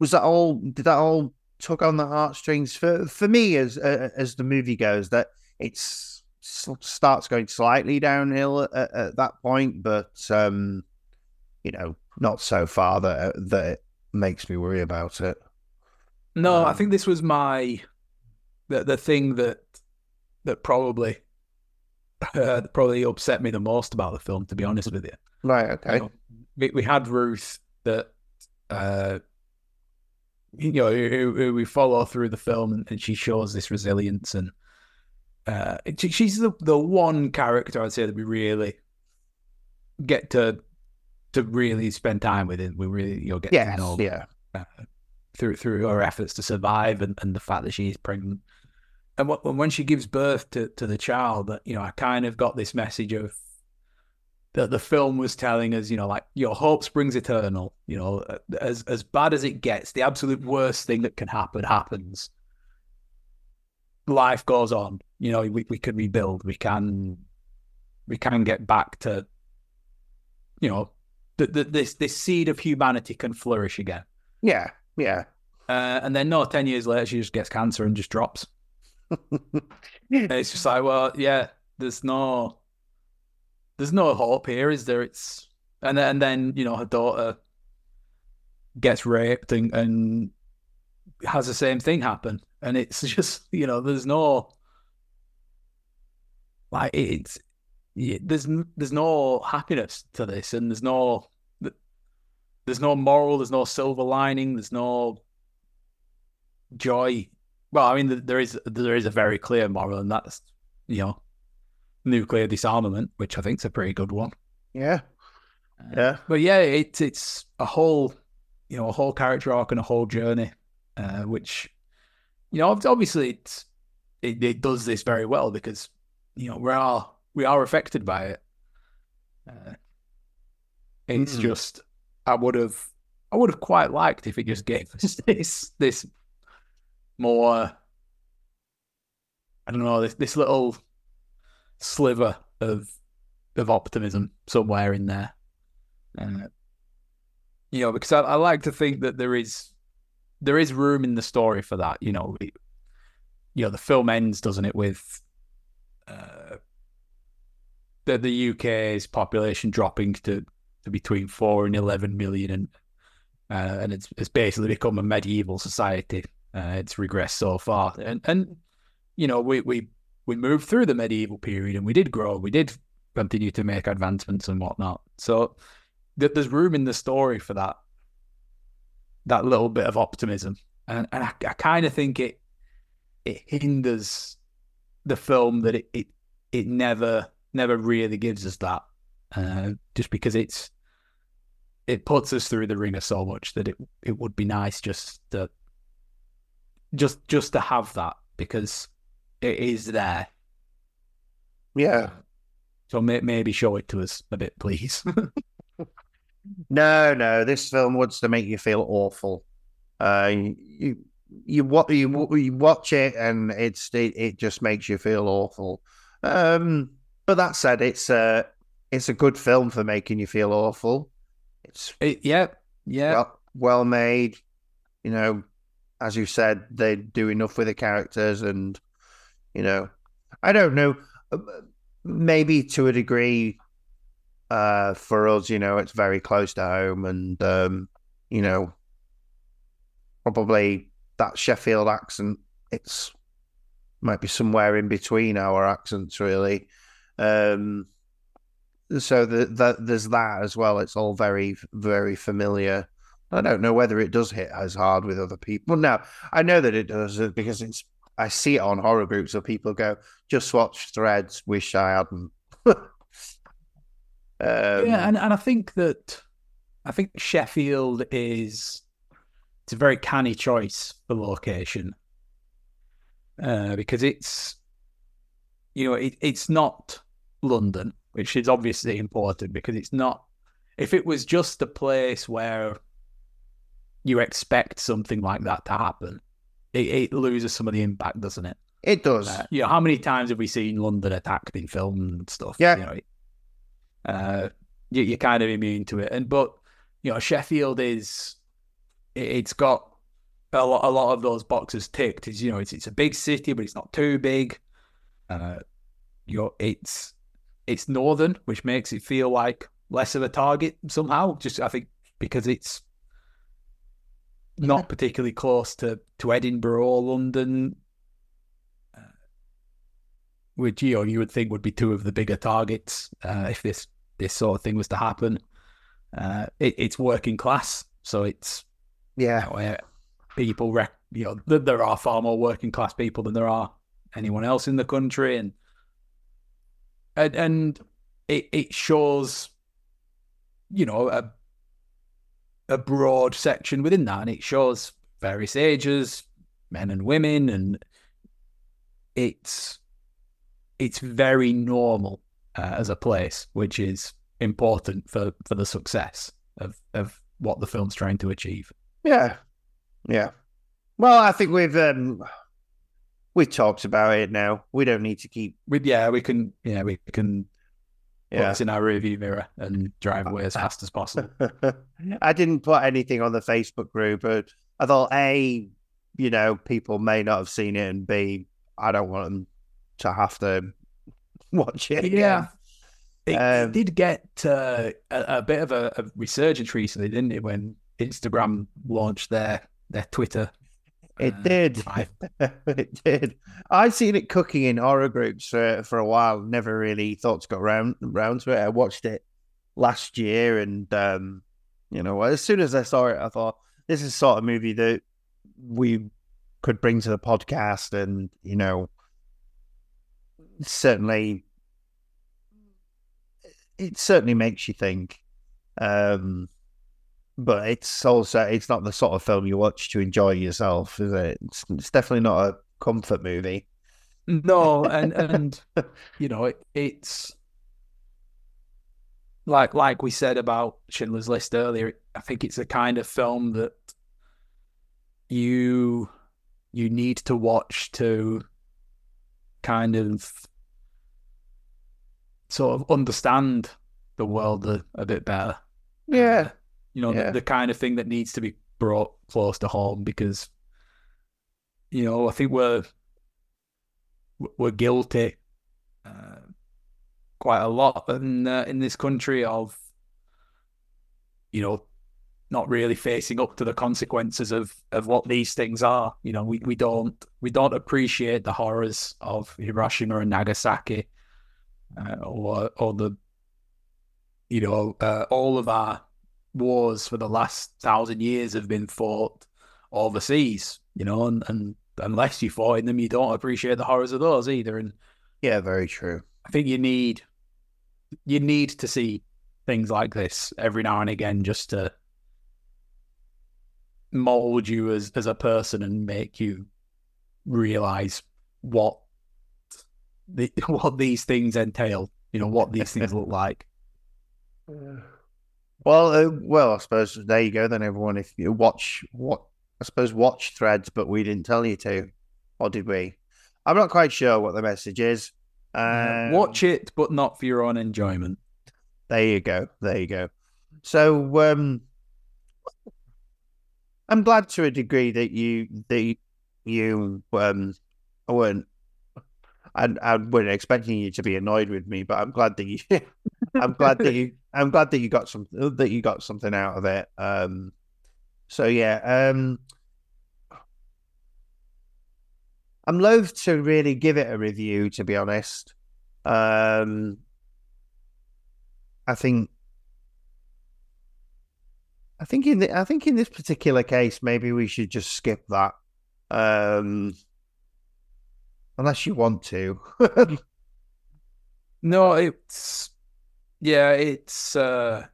was that all did that all tug on the heartstrings for for me as uh, as the movie goes that it's starts going slightly downhill at, at that point but um you know not so far that that it makes me worry about it. No, um, I think this was my the the thing that that probably uh, probably upset me the most about the film. To be honest with you, right? Okay. You know, we, we had Ruth that uh, you know who, who, we follow through the film, and, and she shows this resilience, and uh, she's the the one character I'd say that we really get to to really spend time with it. We really you know get yes, to know yeah. Uh, through through her efforts to survive and, and the fact that she's pregnant. And what, when she gives birth to, to the child, that you know, I kind of got this message of that the film was telling us, you know, like your hope springs eternal. You know, as as bad as it gets, the absolute worst thing that can happen happens. Life goes on. You know, we, we can rebuild. We can we can get back to you know the, the, this this seed of humanity can flourish again. Yeah, yeah. Uh, and then no, ten years later, she just gets cancer and just drops. it's just like, well, yeah, there's no, there's no hope here, is there? It's and then, and then you know her daughter gets raped and, and has the same thing happen, and it's just you know there's no like it's there's there's no happiness to this, and there's no there's no moral, there's no silver lining, there's no joy. Well, I mean, there is there is a very clear moral, and that's you know nuclear disarmament, which I think is a pretty good one. Yeah, uh, yeah. But yeah, it's it's a whole you know a whole character arc and a whole journey, uh, which you know obviously it's it, it does this very well because you know we are we are affected by it. Uh, it's mm. just I would have I would have quite liked if it just gave us this this more I don't know this this little sliver of of optimism somewhere in there. Uh, you know, because I, I, like to think that there is there is room in the story for that. You know, you know the film ends, doesn't it, with uh, the the UK's population dropping to to between four and eleven million, and uh, and it's it's basically become a medieval society. Uh, it's regressed so far, and and you know we we we moved through the medieval period, and we did grow, we did continue to make advancements and whatnot. So th- there's room in the story for that that little bit of optimism, and and I, I kind of think it it hinders the film that it, it it never never really gives us that uh, just because it's it puts us through the ringer so much that it it would be nice just to just just to have that because it is there. Yeah. So may, maybe show it to us a bit, please. no, no, this film wants to make you feel awful. Uh, you you what you, you watch it and it's it, it just makes you feel awful. Um, but that said, it's uh it's a good film for making you feel awful. It's it, yeah, yeah, well, well made. You know, as you said, they do enough with the characters, and you know, I don't know, uh, maybe to a degree, uh, for us, you know, it's very close to home, and um, you know, probably that Sheffield accent, it's might be somewhere in between our accents, really. Um, so the, the, there's that as well. It's all very, very familiar. I don't know whether it does hit as hard with other people. Now, I know that it does uh, because it's. I see it on horror groups where people go, "Just watch Threads. Wish I hadn't." um, yeah, and, and I think that I think Sheffield is it's a very canny choice for location uh, because it's you know it, it's not London which is obviously important because it's not. If it was just a place where you expect something like that to happen, it, it loses some of the impact, doesn't it? It does. Uh, you know, how many times have we seen London attacked in film and stuff? Yeah. You know, uh, you, you're kind of immune to it, and but you know, Sheffield is it, has got a lot, a lot of those boxes ticked. Is you know, it's it's a big city, but it's not too big. Uh, you know, it's it's northern, which makes it feel like less of a target somehow. Just I think because it's not particularly close to to Edinburgh or London, uh, which you know you would think would be two of the bigger targets uh, if this this sort of thing was to happen. Uh, it, it's working class, so it's yeah, you know, people rec- you know there are far more working class people than there are anyone else in the country, and and, and it it shows you know a a broad section within that, and it shows various ages, men and women, and it's it's very normal uh, as a place, which is important for for the success of of what the film's trying to achieve. Yeah, yeah. Well, I think we've um we've talked about it now. We don't need to keep. We, yeah, we can. Yeah, we can. Yeah. In our rearview mirror and drive away as fast as possible. I didn't put anything on the Facebook group, but I thought a, you know, people may not have seen it, and b, I don't want them to have to watch it. Yeah. It, um, it, did get uh, a, a, bit of a, a, resurgence recently, didn't it? When Instagram launched their their Twitter. It uh, did. it did. I've seen it cooking in horror groups for, for a while. Never really thought to go round around to it. I watched it last year, and um, you know, as soon as I saw it, I thought this is sort of movie that we could bring to the podcast, and you know, certainly it certainly makes you think. Um, but it's also it's not the sort of film you watch to enjoy yourself, is it? It's, it's definitely not a comfort movie. No, and and you know it, it's like like we said about Schindler's List earlier. I think it's a kind of film that you you need to watch to kind of sort of understand the world a, a bit better. Yeah. You know, yeah. the, the, kind of thing that needs to be brought close to home because, you know, I think we're we're guilty uh, quite a lot in uh, in this country of, you know, not really facing up to the consequences of of what these things are. You know, we, we don't we don't appreciate the horrors of Hiroshima and Nagasaki uh, or or the you know uh, all of our wars for the last thousand years have been fought overseas. You know, and, and unless you fought in them, you don't appreciate the horrors of those either. And yeah, very true. I think you need you need to see things like this every now and again just to mold you as as a person and make you realize what the, what these things entail. You know what these things look like. Well, uh, well, I suppose there you go. Then everyone, if you watch what I suppose watch threads, but we didn't tell you to, or did we? I'm not quite sure what the message is. Um, watch it, but not for your own enjoyment. There you go. There you go. So, um, I'm glad to a degree that you that you um weren't I, I wasn't expecting you to be annoyed with me, but I'm glad that you, I'm glad that you, I'm glad that you got some, that you got something out of it. Um, so yeah, um, I'm loath to really give it a review, to be honest. Um, I think, I think in the, I think in this particular case, maybe we should just skip that. Um, unless you want to. no, it's yeah, it's uh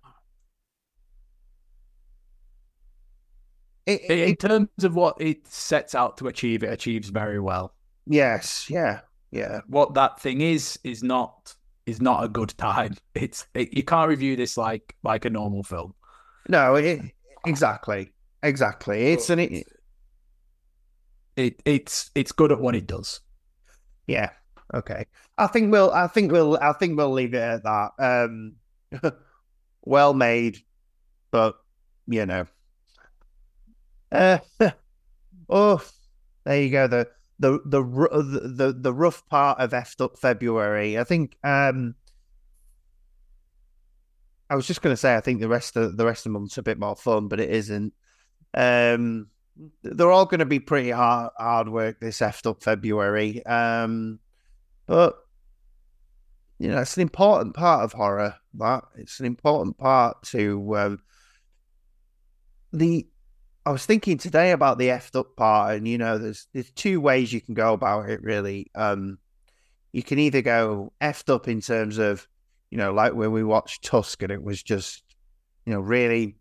it, it, in terms of what it sets out to achieve, it achieves very well. Yes, yeah, yeah. What that thing is is not is not a good time. It's it, you can't review this like like a normal film. No, it, exactly, exactly. It's an it, it it's it's good at what it does. Yeah. Okay. I think we'll. I think we'll. I think we'll leave it at that. Um, well made, but you know. Uh, oh, there you go. The the the the the rough part of effed up February. I think. Um, I was just going to say. I think the rest of the rest of the month's a bit more fun, but it isn't. Um, they're all going to be pretty hard hard work this effed up February. Um, but you know, it's an important part of horror. That it's an important part to um, the. I was thinking today about the effed up part, and you know, there's there's two ways you can go about it. Really, um, you can either go effed up in terms of, you know, like when we watched Tusk, and it was just, you know, really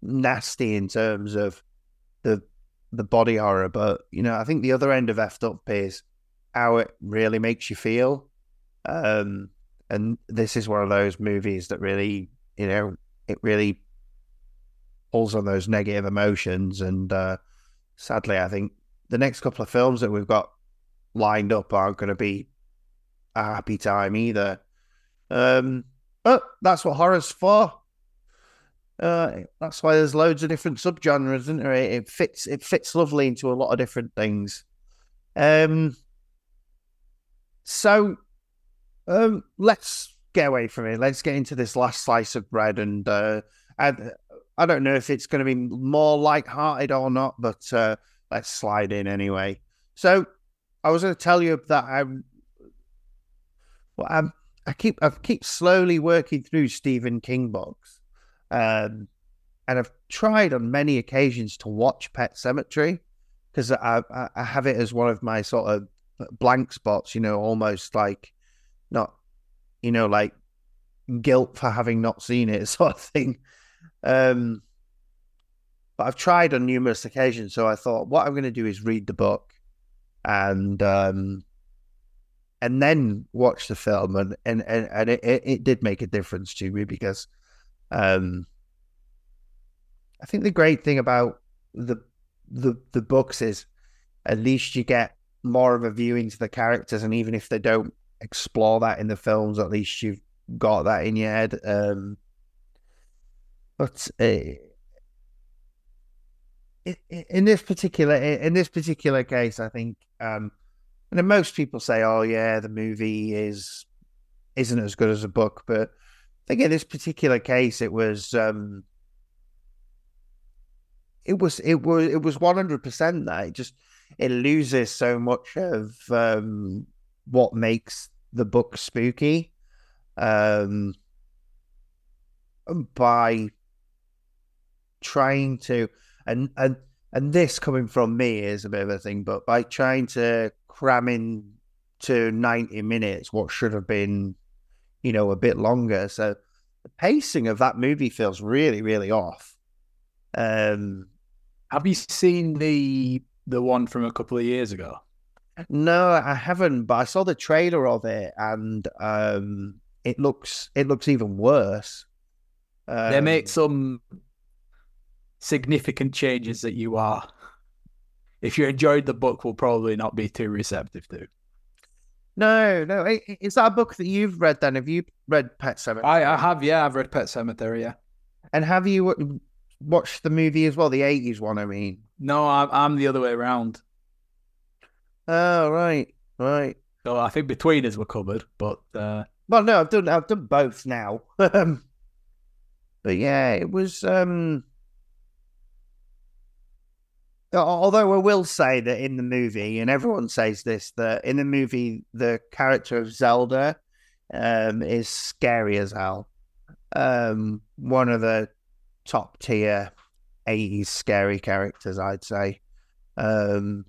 nasty in terms of the the body horror. But you know, I think the other end of effed up is how it really makes you feel. Um, and this is one of those movies that really, you know, it really pulls on those negative emotions. And uh, sadly, I think the next couple of films that we've got lined up aren't going to be a happy time either. Um, but that's what horror's for. Uh, that's why there's loads of different subgenres, isn't there? It fits it fits lovely into a lot of different things. Um, so um, let's get away from it. Let's get into this last slice of bread, and uh, I, I don't know if it's going to be more light-hearted or not, but uh, let's slide in anyway. So I was going to tell you that I'm, well, I'm, I keep I keep slowly working through Stephen King books, um, and I've tried on many occasions to watch Pet Sematary because I, I I have it as one of my sort of blank spots. You know, almost like not, you know, like guilt for having not seen it, sort of thing. Um, but I've tried on numerous occasions, so I thought what I'm going to do is read the book, and um, and then watch the film, and and and, and it, it did make a difference to me because, um, I think the great thing about the the the books is at least you get more of a view into the characters, and even if they don't explore that in the films. At least you've got that in your head. Um, but uh, in this particular in this particular case, I think, um, and most people say, "Oh, yeah, the movie is isn't as good as a book," but I think in this particular case, it was. Um, it was it was it was one hundred percent that it just it loses so much of um, what makes the book spooky um, by trying to and and and this coming from me is a bit of a thing, but by trying to cram in to 90 minutes what should have been, you know, a bit longer. So the pacing of that movie feels really, really off. Um, have you seen the the one from a couple of years ago? No, I haven't, but I saw the trailer of it, and um, it looks it looks even worse. Um, they make some significant changes that you are, if you enjoyed the book, will probably not be too receptive to. No, no, is that a book that you've read? Then have you read Pet Sematary? I, I have, yeah, I've read Pet Sematary, yeah. And have you watched the movie as well, the '80s one? I mean, no, I'm, I'm the other way around. Oh right, right. So I think between us we're covered, but uh... well, no, I've done I've done both now. Um, but yeah, it was. um Although I will say that in the movie, and everyone says this, that in the movie the character of Zelda um, is scary as hell. Um, one of the top tier 80s scary characters, I'd say. Um,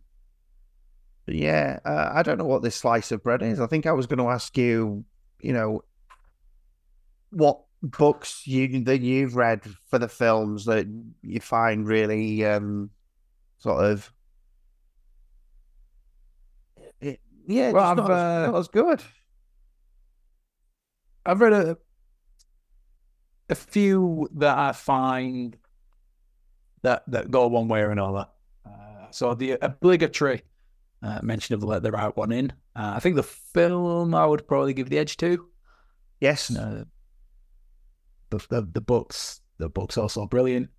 yeah, uh, I don't know what this slice of bread is. I think I was going to ask you, you know, what books you that you've read for the films that you find really um, sort of. It, yeah, well, not, uh, not as good. I've read a a few that I find that that go one way or another. Uh, so the obligatory uh, mention of Let the Right One In. Uh, I think the film I would probably give the edge to. Yes. Uh, the, the, the books the book's also brilliant.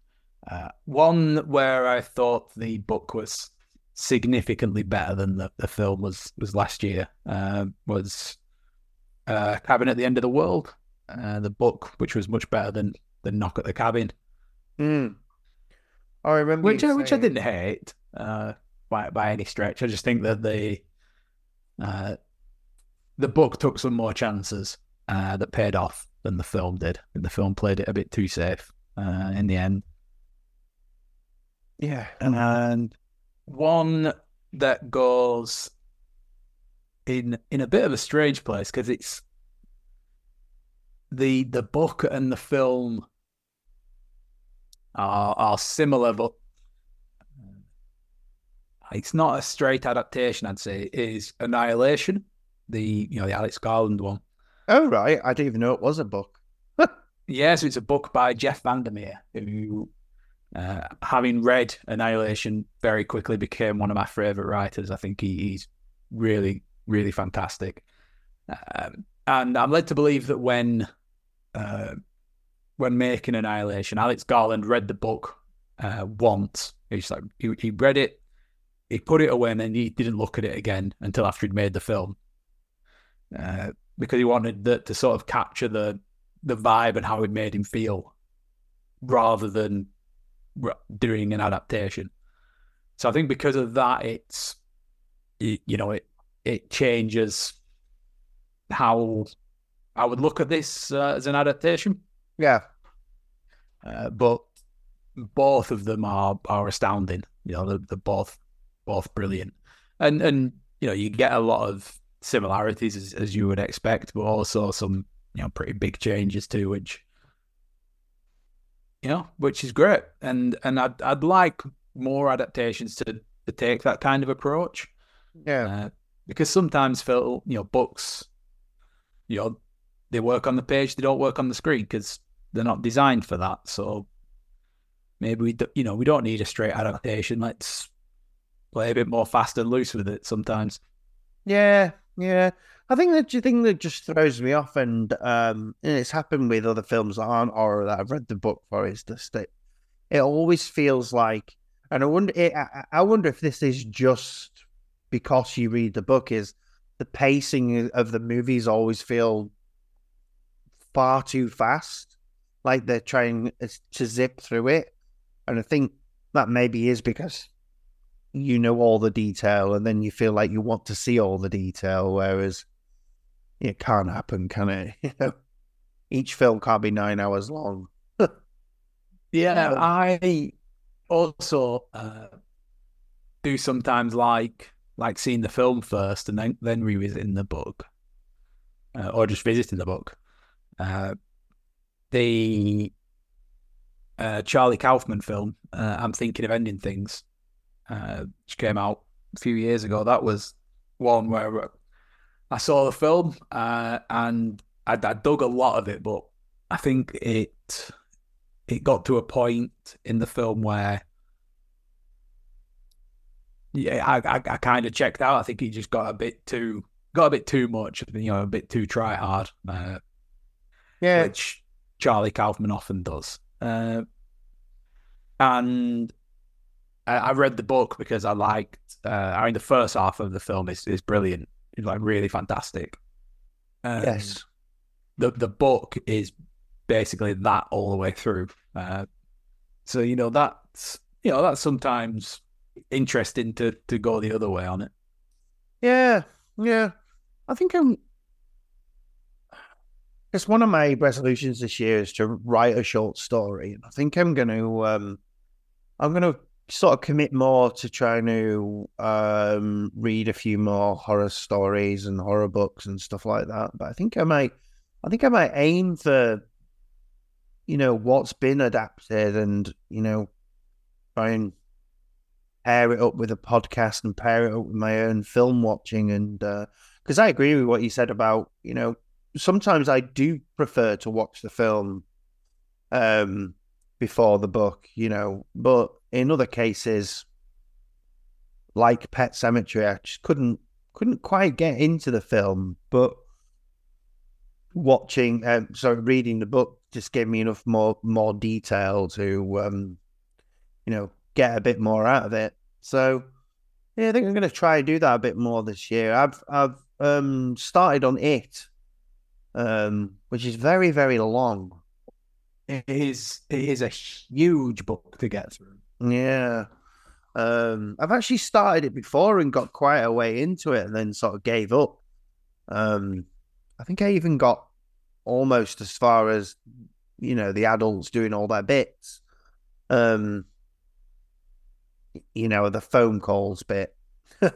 Uh, one where I thought the book was significantly better than the, the film was was last year uh, was uh, Cabin at the End of the World. Uh, the book, which was much better than than Knock at the Cabin. Mm. I remember which I, which I didn't hate uh, by by any stretch. I just think that the uh, the book took some more chances uh, that paid off than the film did. And the film played it a bit too safe uh, in the end. Yeah, and one that goes in in a bit of a strange place because it's the the book and the film are are similar, but it's not a straight adaptation. I'd say it is Annihilation, the you know the Alex Garland one. Oh right, I didn't even know it was a book. yes, yeah, so it's a book by Jeff Vandermeer, who, uh, having read Annihilation, very quickly became one of my favorite writers. I think he, he's really, really fantastic. Um, and I'm led to believe that when uh, when making Annihilation, Alex Garland read the book uh, once. He's like he, he read it, he put it away, and then he didn't look at it again until after he'd made the film, uh, because he wanted the, to sort of capture the the vibe and how it made him feel, rather than doing an adaptation. So I think because of that, it's you know it it changes how I would look at this uh, as an adaptation. Yeah, uh, but both of them are are astounding. You know, they're, they're both both brilliant, and and you know you get a lot of similarities as, as you would expect, but also some you know pretty big changes too, which you know which is great. And and I'd I'd like more adaptations to to take that kind of approach. Yeah, uh, because sometimes Phil, you know, books, you know, they work on the page, they don't work on the screen because they're not designed for that. So maybe we, do, you know, we don't need a straight adaptation. Let's play a bit more fast and loose with it sometimes. Yeah, yeah. I think the thing that just throws me off, and um, and it's happened with other films that aren't horror that I've read the book for, is just that it always feels like, and I wonder, it, I, I wonder if this is just because you read the book, is the pacing of the movies always feel far too fast. Like they're trying to zip through it. And I think that maybe is because you know all the detail and then you feel like you want to see all the detail, whereas it can't happen, can it? You know, each film can't be nine hours long. yeah, I also uh, do sometimes like like seeing the film first and then then revisiting the book, uh, or just visiting the book. Uh, the uh, Charlie Kaufman film, uh, I'm thinking of ending things, uh, which came out a few years ago. That was one where I saw the film uh, and I, I, dug a lot of it, but I think it it got to a point in the film where yeah, I I, I kind of checked out. I think it just got a bit too got a bit too much, you know, a bit too try hard. Uh, yeah, which Charlie Kaufman often does. Uh, and I, I, read the book because I liked. Uh, I mean, the first half of the film is is brilliant. It's like really fantastic. Um, yes, the the book is basically that all the way through. Uh, so you know that's you know that's sometimes interesting to to go the other way on it. Yeah, yeah. I think I'm it's one of my resolutions this year is to write a short story, and I think I'm going to um, I'm going to sort of commit more to trying to um, read a few more horror stories and horror books and stuff like that. But I think I might I think I might aim for you know what's been adapted and you know try and pair it up with a podcast and pair it up with my own film watching and because uh, I agree with what you said about you know sometimes I do prefer to watch the film um, before the book, you know, but in other cases, like Pet Sematary, I just couldn't couldn't quite get into the film, but watching, um, sorry, reading the book just gave me enough more more detail to, um, you know, get a bit more out of it. So, yeah, I think I'm going to try and do that a bit more this year. I've I've um, started on it um, which is very, very long. It is. It is a huge book to get through. Yeah. Um, I've actually started it before and got quite a way into it and then sort of gave up. Um, I think I even got almost as far as, you know, the adults doing all their bits. Um, you know, the phone calls bit. uh,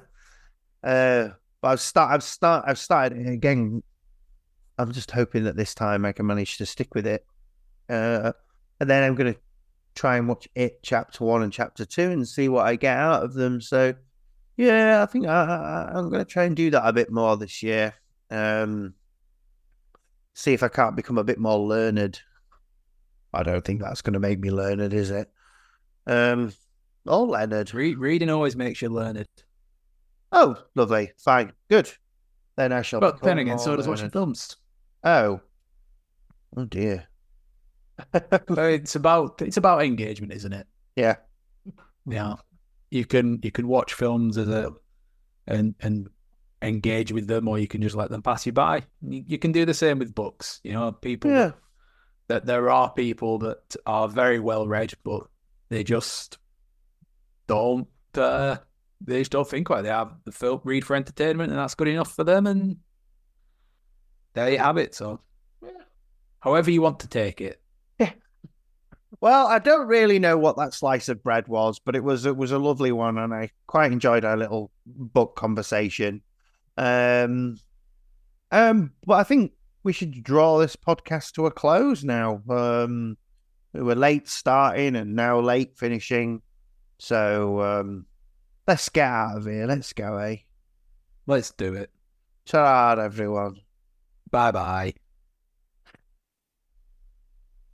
but I've start, I've start, I've started again. I'm just hoping that this time I can manage to stick with it. Uh, and then I'm going to try and watch it chapter one and chapter two and see what I get out of them. So, yeah, I think I, am going to try and do that a bit more this year. Um, see if I can't become a bit more learned. I don't think that's going to make me learned, is it? Um, oh, Leonard. Re- reading always makes you learned. Oh, lovely. Fine. Good. Then I shall. But then again, so does watching films. Oh. Oh dear. it's about it's about engagement, isn't it? Yeah. Yeah. You can you can watch films as a and and engage with them, or you can just let them pass you by. You, you can do the same with books. You know, people. Yeah. That there are people that are very well read, but they just don't. Uh, they just don't think like they have the film read for entertainment, and that's good enough for them. And there you have it. Yeah. however you want to take it. Yeah. Well, I don't really know what that slice of bread was, but it was it was a lovely one, and I quite enjoyed our little book conversation. Um, um, but I think we should draw this podcast to a close now. Um, we were late starting and now late finishing, so um, let's get out of here. Let's go, eh? Let's do it. Ta everyone. Bye bye.